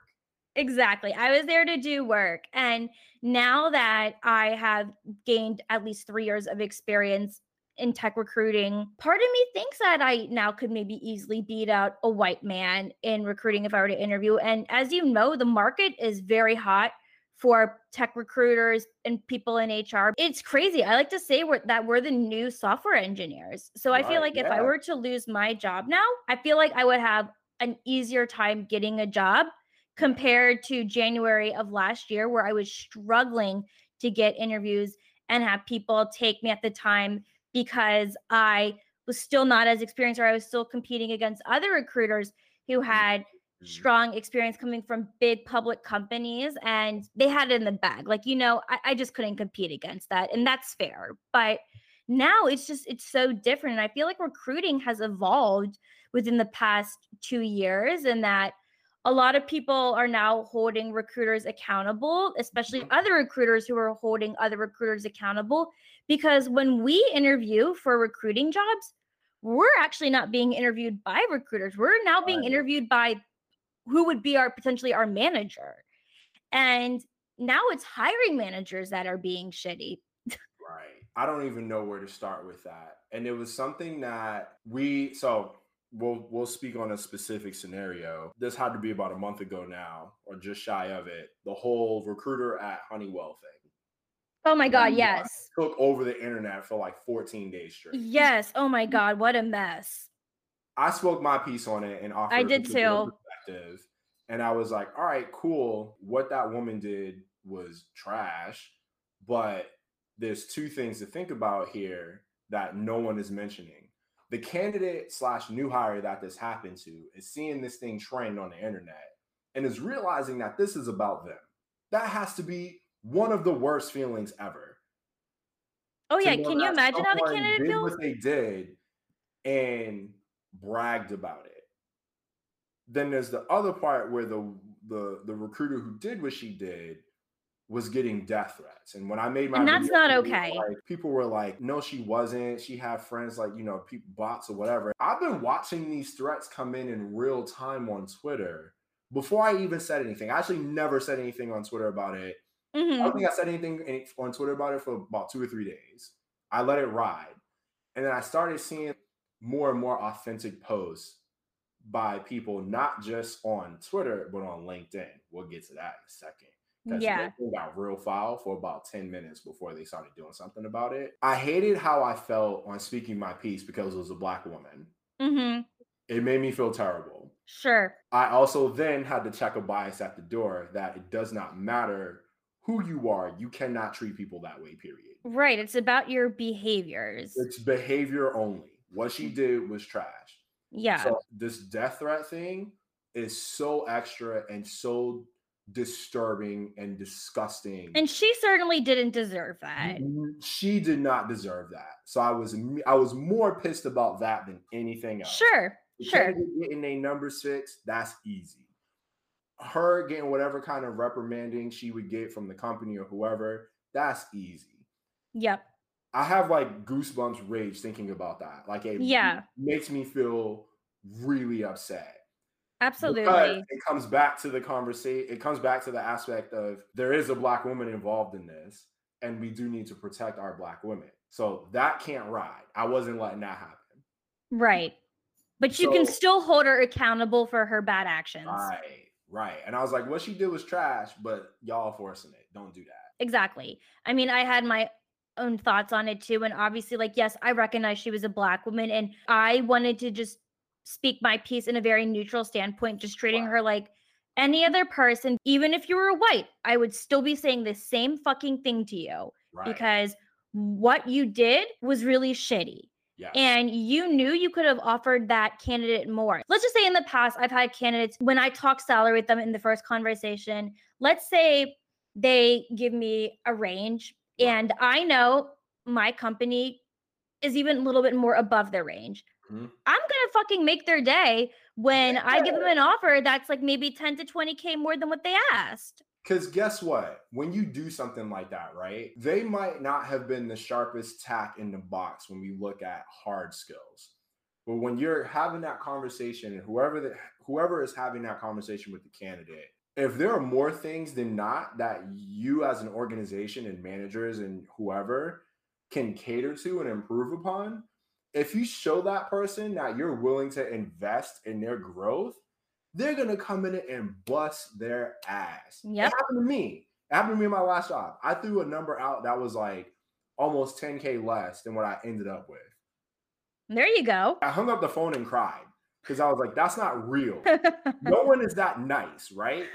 Exactly. I was there to do work. And now that I have gained at least three years of experience in tech recruiting, part of me thinks that I now could maybe easily beat out a white man in recruiting if I were to interview. And as you know, the market is very hot for tech recruiters and people in HR. It's crazy. I like to say we're, that we're the new software engineers. So I feel like yeah. if I were to lose my job now, I feel like I would have an easier time getting a job compared to January of last year, where I was struggling to get interviews and have people take me at the time because I was still not as experienced or I was still competing against other recruiters who mm-hmm. had mm-hmm. strong experience coming from big public companies and they had it in the bag. Like, you know, I, I just couldn't compete against that. And that's fair. But now it's just, it's so different. And I feel like recruiting has evolved within the past two years and that a lot of people are now holding recruiters accountable, especially mm-hmm. other recruiters who are holding other recruiters accountable. Because when we interview for recruiting jobs, we're actually not being interviewed by recruiters. We're now being interviewed by who would be our potentially our manager. And now it's hiring managers that are being shitty. right. I don't even know where to start with that. And it was something that we so we'll we'll speak on a specific scenario. This had to be about a month ago now, or just shy of it. The whole recruiter at Honeywell thing. Oh my god, yes. Took over the internet for like 14 days straight. Yes. Oh my god, what a mess. I spoke my piece on it and offered I did too. Perspective, and I was like, all right, cool. What that woman did was trash, but there's two things to think about here that no one is mentioning. The candidate slash new hire that this happened to is seeing this thing trend on the internet and is realizing that this is about them. That has to be one of the worst feelings ever. Oh yeah, can you imagine how the candidate feels? What they did and bragged about it. Then there's the other part where the the the recruiter who did what she did was getting death threats. And when I made my and that's not okay. Like, people were like, no, she wasn't. She had friends like, you know, people bots or whatever. I've been watching these threats come in in real time on Twitter before I even said anything. I actually never said anything on Twitter about it. Mm-hmm. I don't mm-hmm. think I said anything on Twitter about it for about two or three days. I let it ride. And then I started seeing more and more authentic posts by people, not just on Twitter, but on LinkedIn. We'll get to that in a second. Yeah. They got real foul for about 10 minutes before they started doing something about it. I hated how I felt on speaking my piece because it was a black woman. Mm-hmm. It made me feel terrible. Sure. I also then had to check a bias at the door that it does not matter who you are, you cannot treat people that way, period. Right. It's about your behaviors. It's behavior only. What she did was trash. Yeah. So this death threat thing is so extra and so disturbing and disgusting. And she certainly didn't deserve that. Mm-hmm. She did not deserve that. So I was I was more pissed about that than anything else. Sure. Sure. Getting a number six, that's easy. Her getting whatever kind of reprimanding she would get from the company or whoever, that's easy. Yep. I have like goosebumps rage thinking about that. Like it yeah. makes me feel really upset. Absolutely. Because it comes back to the conversation. It comes back to the aspect of there is a black woman involved in this, and we do need to protect our black women. So that can't ride. I wasn't letting that happen. Right. But you so, can still hold her accountable for her bad actions. Right. Right. And I was like, what she did was trash, but y'all forcing it. Don't do that. Exactly. I mean, I had my own thoughts on it too. And obviously, like, yes, I recognize she was a black woman, and I wanted to just speak my piece in a very neutral standpoint, just treating wow. her like any other person, even if you were a white, I would still be saying the same fucking thing to you right. because what you did was really shitty. And you knew you could have offered that candidate more. Let's just say in the past, I've had candidates when I talk salary with them in the first conversation, let's say they give me a range and I know my company is even a little bit more above their range. Mm-hmm. I'm gonna fucking make their day when. I give them an offer that's like maybe 10 to 20k more than what they asked. Because guess what? When you do something like that, right? They might not have been the sharpest tack in the box when we look at hard skills. But when you're having that conversation, and whoever the, whoever is having that conversation with the candidate, if there are more things than not that you as an organization and managers and whoever can cater to and improve upon, if you show that person that you're willing to invest in their growth, they're gonna come in and bust their ass. Yeah, it happened to me. It happened to me in my last job. I threw a number out that was like almost 10k less than what I ended up with. There you go. I hung up the phone and cried because I was like, that's not real. no one is that nice, right?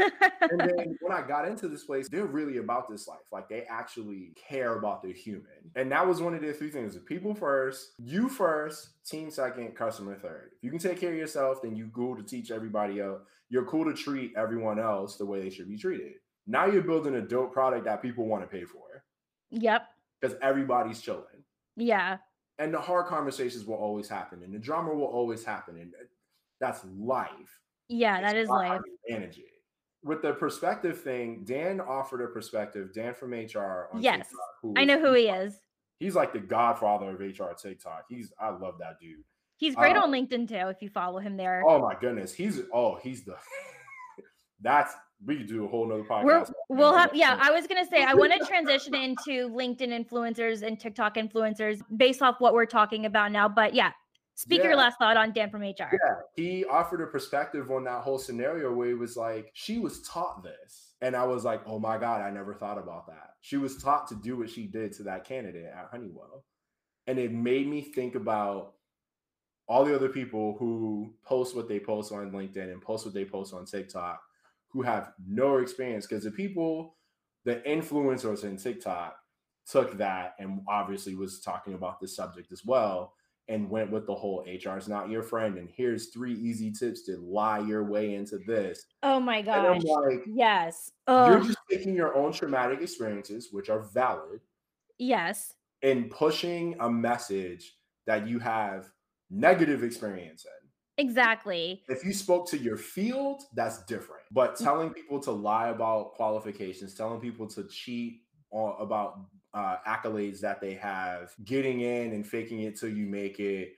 and then when I got into this place, they're really about this life. Like they actually care about the human. And that was one of the three things people first, you first, team second, customer third. If you can take care of yourself, then you cool to teach everybody else. You're cool to treat everyone else the way they should be treated. Now you're building a dope product that people want to pay for. Yep. Because everybody's chilling. Yeah. And the hard conversations will always happen, and the drama will always happen. And that's life. Yeah, that is life. Manage it. With the perspective thing, Dan offered a perspective. Dan from HR. yes, TikTok, I know who he is. He's like the godfather of HR TikTok. He's I love that dude. He's great um, on LinkedIn too. If you follow him there. Oh my goodness, he's oh he's the. that's we could do a whole nother podcast. we will have yeah. I was gonna say I want to transition into LinkedIn influencers and TikTok influencers based off what we're talking about now. But yeah, Speak yeah. your last thought on Dan from HR. Yeah, he offered a perspective on that whole scenario where he was like, she was taught this. And I was like, oh my God, I never thought about that. She was taught to do what she did to that candidate at Honeywell. And it made me think about all the other people who post what they post on LinkedIn and post what they post on TikTok who have no experience. Because the people, the influencers in TikTok took that and obviously was talking about this subject as well and went with the whole HR is not your friend. And here's three easy tips to lie your way into this. Oh my gosh. Like, yes. You're just taking your own traumatic experiences, which are valid. Yes. And pushing a message that you have negative experience in. Exactly. If you spoke to your field, that's different. But mm. telling people to lie about qualifications, telling people to cheat on, about uh, accolades that they have, getting in and faking it till you make it.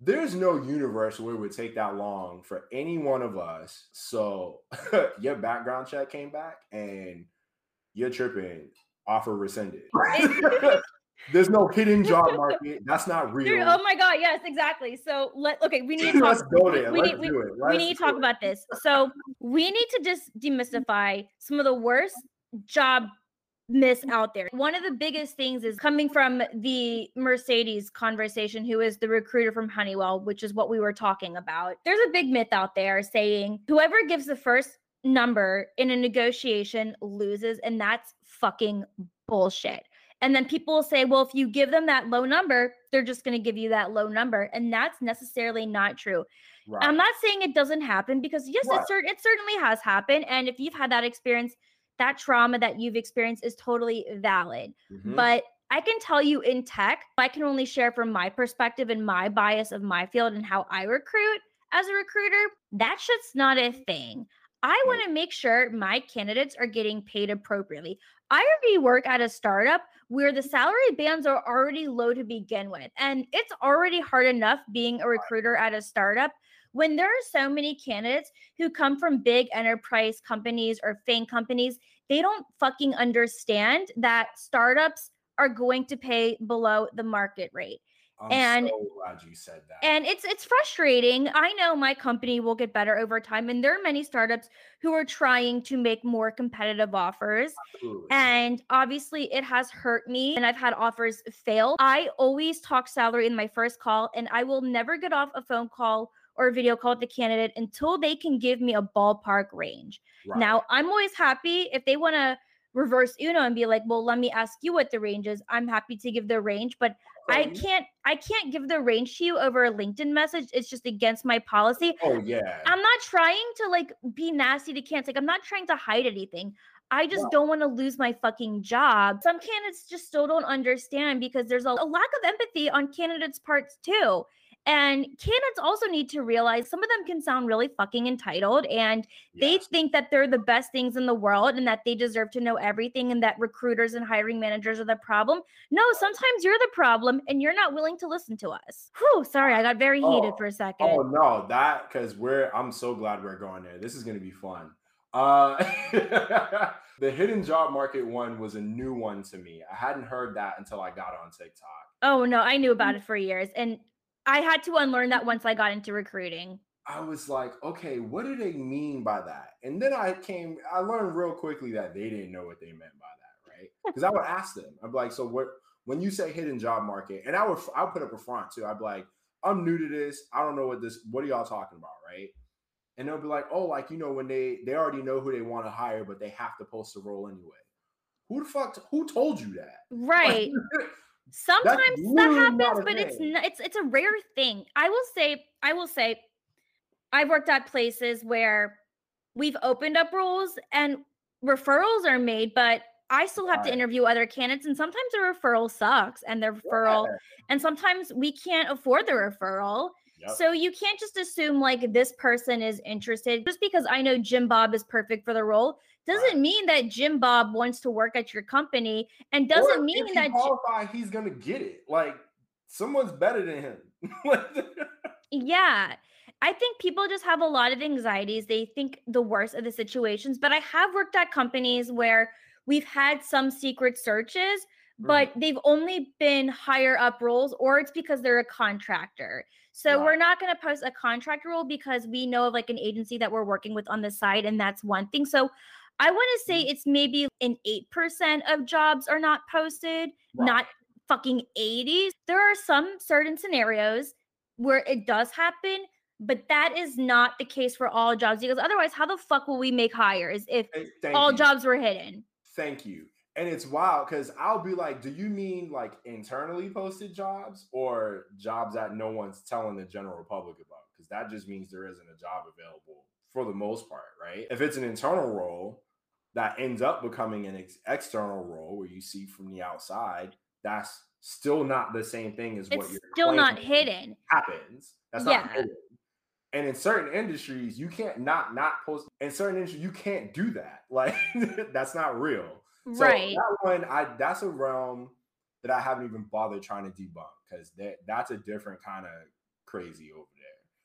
There's no universe where it would take that long for any one of us. So your background check came back and you're tripping, offer rescinded. There's no hidden job market. That's not real. oh my god, yes, exactly. So let okay, we need to talk. Let's go there. We, Let's need, do we, it. Let's we need to talk it. about this. So we need to just demystify some of the worst job miss out there. One of the biggest things is coming from the Mercedes conversation, who is the recruiter from Honeywell, which is what we were talking about. There's a big myth out there saying whoever gives the first number in a negotiation loses, and that's fucking bullshit. And then people will say, well, if you give them that low number, they're just going to give you that low number. And that's necessarily not true. Right. I'm not saying it doesn't happen because, yes, right. it, cer- it certainly has happened. And if you've had that experience, that trauma that you've experienced is totally valid. Mm-hmm. But I can tell you in tech, I can only share from my perspective and my bias of my field and how I recruit as a recruiter. That shit's not a thing. I want to make sure my candidates are getting paid appropriately. I already work at a startup where the salary bands are already low to begin with. And it's already hard enough being a recruiter at a startup when there are so many candidates who come from big enterprise companies or FANG companies, they don't fucking understand that startups are going to pay below the market rate. I'm and so glad you said that. And it's it's frustrating. I know my company will get better over time, and there are many startups who are trying to make more competitive offers. Absolutely. And obviously, it has hurt me, and I've had offers fail. I always talk salary in my first call, and I will never get off a phone call or a video call with the candidate until they can give me a ballpark range. Right. Now, I'm always happy if they want to reverse Uno and be like, "Well, let me ask you what the range is." I'm happy to give the range, but I can't I can't give the range to you over a LinkedIn message. It's just against my policy. Oh yeah. I'm not trying to like be nasty to candidates. Like I'm not trying to hide anything. I just don't want to lose my fucking job. Some candidates just still don't understand because there's a, a lack of empathy on candidates' parts too. And candidates also need to realize some of them can sound really fucking entitled and they think that they're the best things in the world and that they deserve to know everything and that recruiters and hiring managers are the problem. No, sometimes you're the problem and you're not willing to listen to us. Whew, sorry, I got very heated oh, for a second. Oh no, that because we're I'm so glad we're going there. This is gonna be fun. Uh the hidden job market one was a new one to me. I hadn't heard that until I got on TikTok. Oh no, I knew about mm. it for years. And I had to unlearn that once I got into recruiting. I was like, okay, what do they mean by that? And then I came, I learned real quickly that they didn't know what they meant by that, right? Because I would ask them, I'd be like, so what when you say hidden job market, and I would I would put up a front too. I'd be like, I'm new to this. I don't know what this, what are y'all talking about, right? And they'll be like, oh, like you know, when they they already know who they want to hire, but they have to post a role anyway. Who the fuck? Who told you that? Right. Sometimes that happens, but it's not, it's it's a rare thing. I will say, I will say, I've worked at places where we've opened up roles and referrals are made, but I still have right. to interview other candidates, and sometimes the referral sucks, and the referral, yeah. and sometimes we can't afford the referral. Yep. So you can't just assume like this person is interested just because I know Jim Bob is perfect for the role doesn't mean that Jim Bob wants to work at your company and doesn't or mean that qualify, he's gonna get it. Like someone's better than him. yeah. I think people just have a lot of anxieties. They think the worst of the situations. But I have worked at companies where we've had some secret searches, but mm-hmm. they've only been higher up roles, or it's because they're a contractor. So we're not going to post a contract rule because we know of like an agency that we're working with on the side, and that's one thing. So I want to say mm-hmm. it's maybe an 8% of jobs are not posted, right. not fucking 80s. There are some certain scenarios where it does happen, but that is not the case for all jobs because otherwise, how the fuck will we make hires if all you. jobs were hidden? Thank you and it's wild because I'll be like, do you mean like internally posted jobs or jobs that no one's telling the general public about? Because that just means there isn't a job available for the most part, right? If it's an internal role that ends up becoming an ex- external role where you see from the outside, that's still not the same thing as it's what you're still not hidden happens. That's yeah. not hidden. And in certain industries, you can't not not post. In certain industries, you can't do that. Like that's not real. So right. that one, I that's a realm that I haven't even bothered trying to debunk because that that's a different kind of crazy over.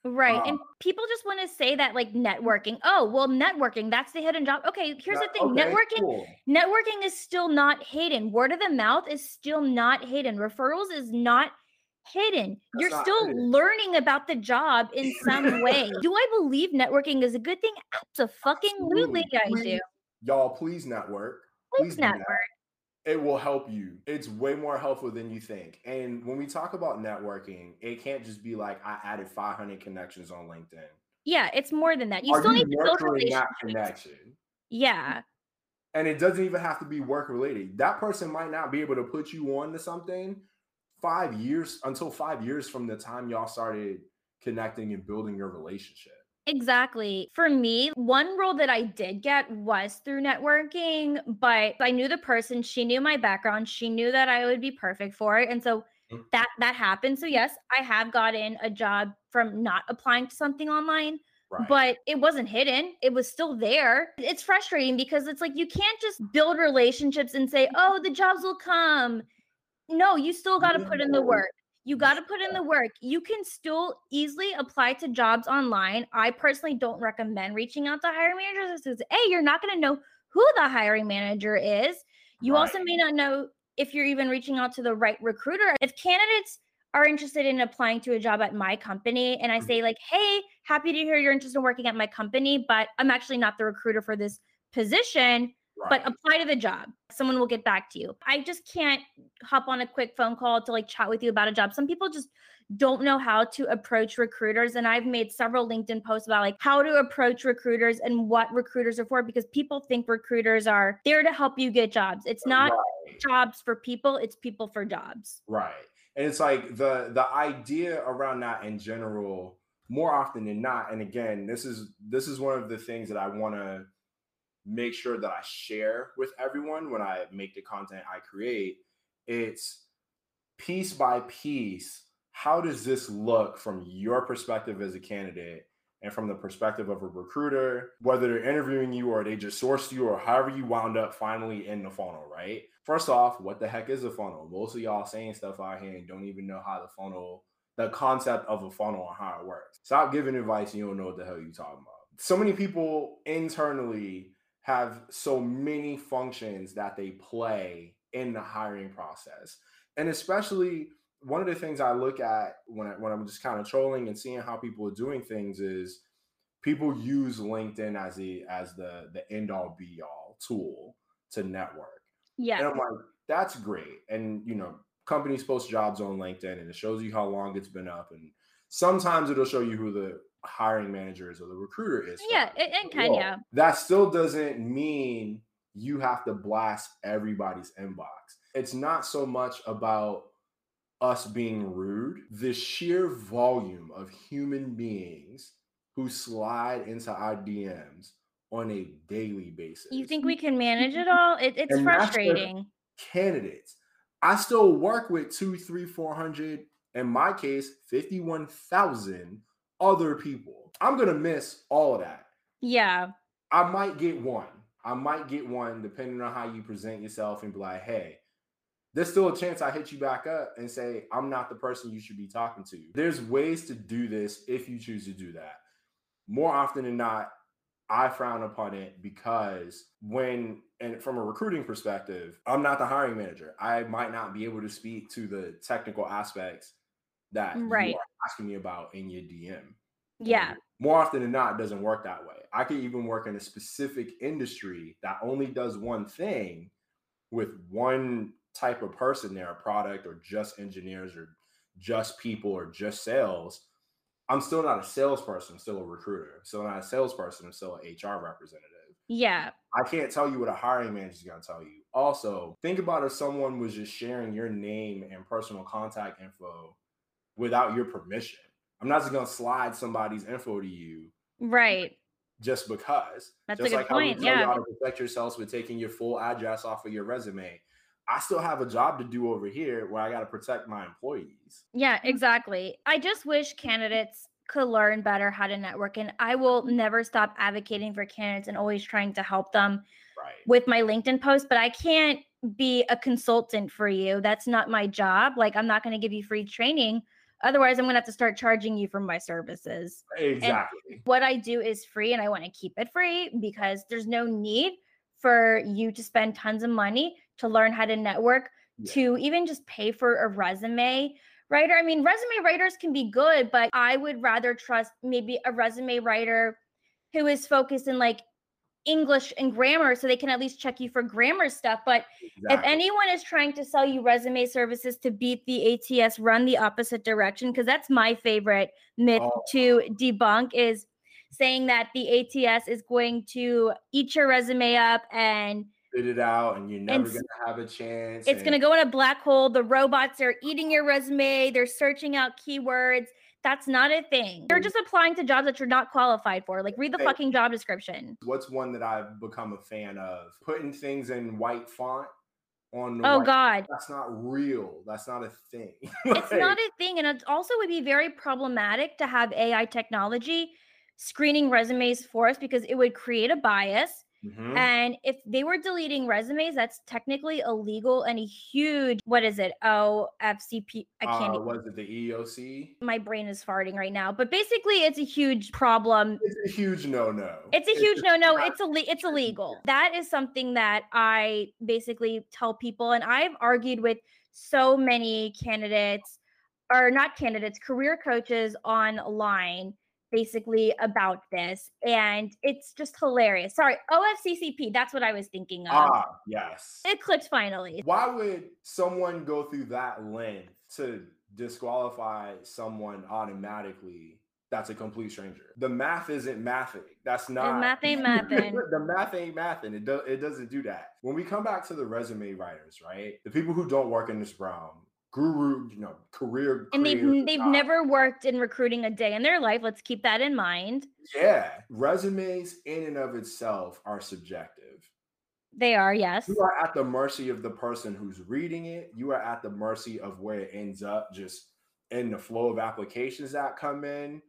Right. Um, and people just want to say that like networking. Oh, well, networking, that's the hidden job. Okay, here's the thing. Okay, networking, cool. networking is still not hidden. Word of the mouth is still not hidden. Referrals is not hidden. That's You're still hidden. learning about the job in some way. do I believe networking is a good thing? Absolutely, I do. Y'all, please network. Please network. It will help you. It's way more helpful than you think. And when we talk about networking, it can't just be like I added 500 connections on LinkedIn. Yeah, it's more than that. You Are still you need to build relationships. That connection. Yeah. And it doesn't even have to be work related. That person might not be able to put you on to something five years until five years from the time y'all started connecting and building your relationship. Exactly. For me, one role that I did get was through networking, but I knew the person, she knew my background, she knew that I would be perfect for it. And so mm. that that happened. So yes, I have gotten a job from not applying to something online. Right. But it wasn't hidden. It was still there. It's frustrating because it's like you can't just build relationships and say, "Oh, the jobs will come." No, you still got to put in the work. You got to put in the work. You can still easily apply to jobs online. I personally don't recommend reaching out to hiring managers because, A, you're not going to know who the hiring manager is. You right. also may not know if you're even reaching out to the right recruiter. If candidates are interested in applying to a job at my company and I mm-hmm. say, like, hey, happy to hear you're interested in working at my company, but I'm actually not the recruiter for this position but apply to the job. Someone will get back to you. I just can't hop on a quick phone call to like chat with you about a job. Some people just don't know how to approach recruiters and I've made several LinkedIn posts about like how to approach recruiters and what recruiters are for because people think recruiters are there to help you get jobs. It's uh, not right. jobs for people, it's people for jobs. Right. And it's like the the idea around that in general more often than not and again, this is this is one of the things that I want to make sure that I share with everyone when I make the content I create. It's piece by piece. How does this look from your perspective as a candidate and from the perspective of a recruiter, whether they're interviewing you or they just sourced you or however you wound up finally in the funnel, right? First off, what the heck is a funnel? Most of y'all saying stuff out here and don't even know how the funnel, the concept of a funnel and how it works. Stop giving advice you don't know what the hell you're talking about. So many people internally have so many functions that they play in the hiring process. And especially one of the things I look at when, I, when I'm just kind of trolling and seeing how people are doing things is people use LinkedIn as the as the the end all be all tool to network. Yeah. And I'm like, that's great. And you know, companies post jobs on LinkedIn and it shows you how long it's been up. And sometimes it'll show you who the hiring managers or the recruiter is. Yeah, it, it can, yeah. That still doesn't mean you have to blast everybody's inbox. It's not so much about us being rude, the sheer volume of human beings who slide into our DMs on a daily basis. You think we can manage it all? It, it's and frustrating. Candidates. I still work with two, three, four hundred, in my case, 51,000 other people. I'm gonna miss all of that. Yeah. I might get one. I might get one depending on how you present yourself and be like, hey, there's still a chance I hit you back up and say, I'm not the person you should be talking to. There's ways to do this if you choose to do that. More often than not, I frown upon it because when, and from a recruiting perspective, I'm not the hiring manager. I might not be able to speak to the technical aspects that right. Asking me about in your DM. Yeah. more often than not, it doesn't work that way. I could even work in a specific industry that only does one thing with one type of person there, a product or just engineers or just people or just sales. I'm still not a salesperson, I'm still a recruiter. Still not a salesperson, I'm still an HR representative. Yeah. I can't tell you what a hiring manager is going to tell you. Also, think about if someone was just sharing your name and personal contact info without your permission. I'm not just going to slide somebody's info to you. Right. Just because. That's just a good like point. how we tell Yeah. you how to protect yourselves with taking your full address off of your resume. I still have a job to do over here where I got to protect my employees. Yeah, exactly. I just wish candidates could learn better how to network. And I will never stop advocating for candidates and always trying to help them Right. with my LinkedIn post, but I can't be a consultant for you. That's not my job. Like, I'm not going to give you free training. Otherwise, I'm going to have to start charging you for my services. Exactly. What I do is free and I want to keep it free because there's no need for you to spend tons of money to learn how to network, Yeah. to even just pay for a resume writer. I mean, resume writers can be good, but I would rather trust maybe a resume writer who is focused in like English and grammar so they can at least check you for grammar stuff. But if anyone is trying to sell you resume services to beat the ATS, run the opposite direction because that's my favorite myth Oh. to debunk is saying that the ATS is going to eat your resume up and Spit it out, and you're never going to have a chance. it's going to go in a black hole. The robots are eating your resume, they're searching out keywords. That's not a thing. You're just applying to jobs that you're not qualified for. Like, read the Hey. fucking job description. What's one that I've become a fan of? Putting things in white font on the Oh, white- God. That's not real. That's not a thing. it's not a thing and it also would be very problematic to have ai technology screening resumes for us because it would create a bias Mhm. and if they were deleting resumes that's technically illegal and a huge what is it oh fcp i can't Uh, was it the EOC? my brain is farting right now but basically it's a huge problem It's a huge no-no. it's a huge no no it's ille- it's illegal that is something that i basically tell people and i've argued with so many candidates or not candidates career coaches online basically about this and it's just hilarious sorry ofccp that's what i was thinking of Ah, yes. it clicked finally Why would someone go through that length to disqualify someone automatically? That's a complete stranger. The math isn't mathing. That's not the math ain't mathing. the math ain't mathing. It does. It doesn't do that. When we come back to the resume writers, right? The people who don't work in this realm, guru, you know, career, and they've they've job. never worked in recruiting a day in their life let's keep that in mind Yeah, resumes in and of itself are subjective. they are yes You are at the mercy of the person who's reading it. You are at the mercy of where it ends up, just in the flow of applications that come in.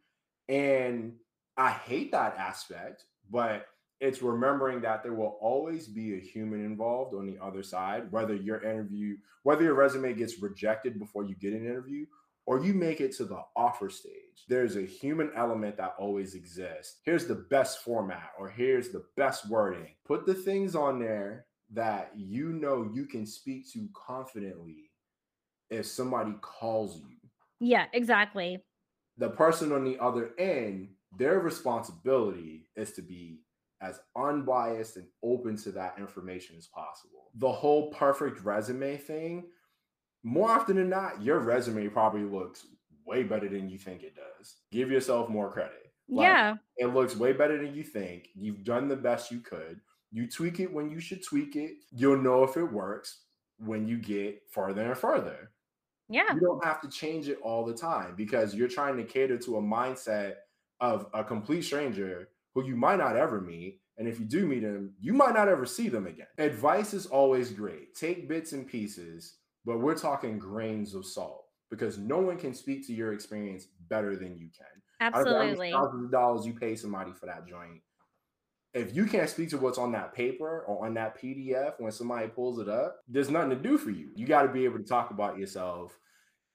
And I hate that aspect, but it's remembering that there will always be a human involved on the other side, whether your interview, whether your resume gets rejected before you get an interview or you make it to the offer stage. There's a human element that always exists. Here's the best format, or here's the best wording. Put the things on there that you know you can speak to confidently if somebody calls you. yeah exactly The person on the other end, their responsibility is to be as unbiased and open to that information as possible. The whole perfect resume thing, more often than not, your resume probably looks way better than you think it does. Give yourself more credit. Like, yeah It looks way better than you think. You've done the best you could. You tweak it when you should tweak it. You'll know if it works when you get further and further. yeah You don't have to change it all the time because you're trying to cater to a mindset of a complete stranger who you might not ever meet. And if you do meet them, you might not ever see them again. Advice is always great. Take bits and pieces, but we're talking grains of salt because no one can speak to your experience better than you can. I don't care how many absolutely Thousands of dollars you pay somebody for that joint. If you can't speak to what's on that paper or on that PDF when somebody pulls it up, there's nothing to do for you. You got to be able to talk about yourself.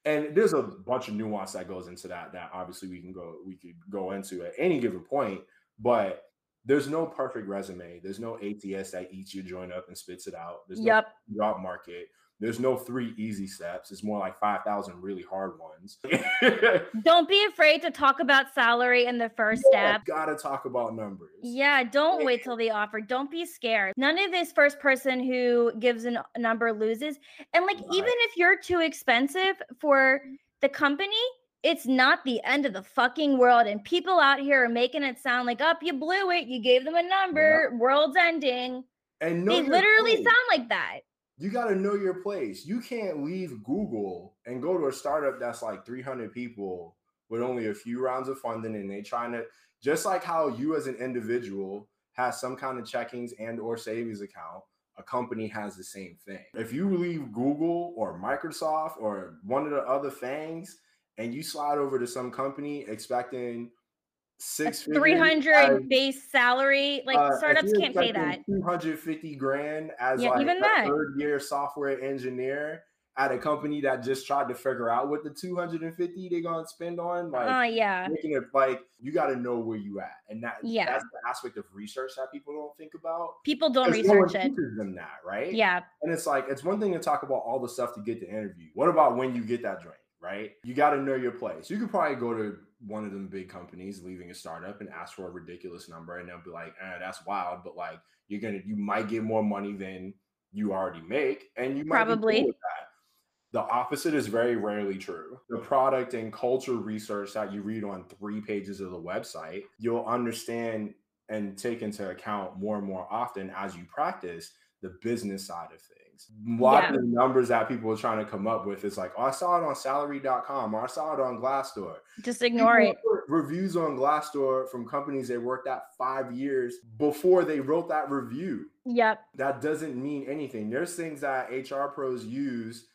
And there's a bunch of nuance that goes into that that obviously we can go we could go into at any given point, but there's no perfect resume. There's no ATS that eats your joint up and spits it out. There's no yep job market. there's no three easy steps. It's more like 5,000 really hard ones. don't be afraid to talk about salary in the first yeah, step. Gotta talk about numbers. Yeah, don't wait till the offer. Don't be scared. None of this first person who gives a number loses. And like, right. even if you're too expensive for the company, it's not the end of the fucking world. And people out here are making it sound like, up, oh, you blew it. You gave them a number. Yeah. World's ending. And they literally place. sound like that. You got to know your place. You can't leave Google and go to a startup that's like 300 people with only a few rounds of funding and they trying to just like how you as an individual has some kind of checkings and or savings account a company has the same thing if you leave google or microsoft or one of the other things and you slide over to some company expecting six three hundred base salary. Like uh, startups can't pay that. Two hundred fifty grand as yeah, like even that. third year software engineer at a company that just tried to figure out what the 250 they're gonna spend on like uh, yeah. making it like you got to know where you at and that yeah. that's the aspect of research that people don't think about. People don't research no it them that right? Yeah. And it's like it's one thing to talk about all the stuff to get the interview. What about when you get that drink right? You got to know your place. You could probably go to one of them big companies leaving a startup and ask for a ridiculous number and they'll be like eh, that's wild but like you're gonna you might get more money than you already make and you might probably. cool the opposite is very rarely true. The product and culture research that you read on three pages of the website, you'll understand and take into account more and more often as you practice the business side of things. A lot yeah. of the numbers that people are trying to come up with is like, oh, I saw it on salary.com or I saw it on Glassdoor. Just ignore people it. Reviews on Glassdoor from companies they worked at five years before they wrote that review. Yep. That doesn't mean anything. There's things that HR pros use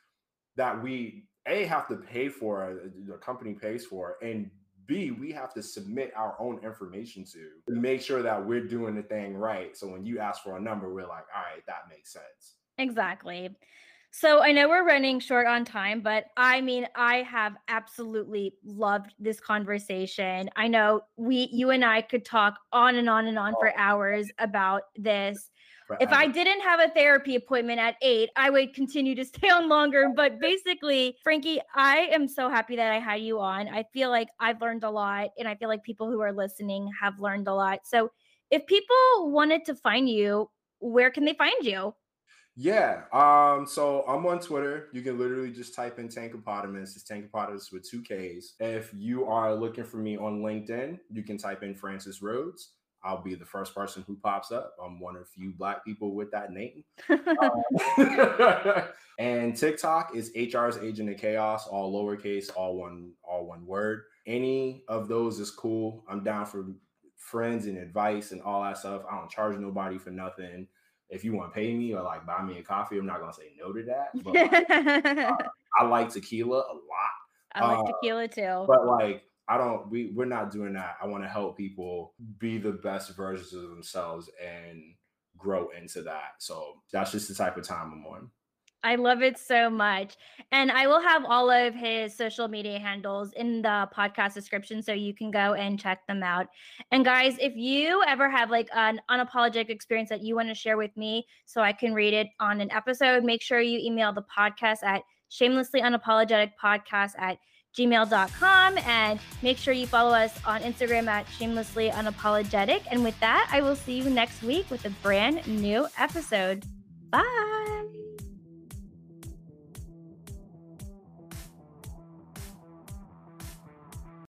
that we a have to pay for, uh, the company pays for, and B, we have to submit our own information to to make sure that we're doing the thing right. So when you ask for a number, we're like, all right, that makes sense. Exactly. So I know we're running short on time, but I mean, I have absolutely loved this conversation. I know we, you and I could talk on and on and on for oh. hours about this. If I didn't have a therapy appointment at eight, I would continue to stay on longer. But basically, Franky, I am so happy that I had you on. I feel like I've learned a lot, and I feel like people who are listening have learned a lot. So if people wanted to find you, where can they find you? Yeah. Um, so I'm on Twitter. You can literally just type in Tankkapotamus. It's Tankkapotamus with two Ks. If you are looking for me on LinkedIn, you can type in Francis Rhodes. I'll be the first person who pops up. I'm one of few black people with that name. um, and TikTok is HR's Agent of Chaos, all lowercase, all one, all one word. Any of those is cool. I'm down for friends and advice and all that stuff. I don't charge nobody for nothing if you want to pay me or like buy me a coffee, I'm not gonna say no to that. But like, uh, I like tequila a lot. I like uh, tequila too. But like I don't we we're not doing that. I want to help people be the best versions of themselves and grow into that. So that's just the type of time I'm on. I love it so much. And I will have all of his social media handles in the podcast description so you can go and check them out. And guys, if you ever have like an unapologetic experience that you want to share with me so I can read it on an episode, make sure you email the podcast at shamelessly unapologetic podcast at gmail.com and make sure you follow us on Instagram at shamelessly unapologetic. And with that, I will see you next week with a brand new episode. Bye.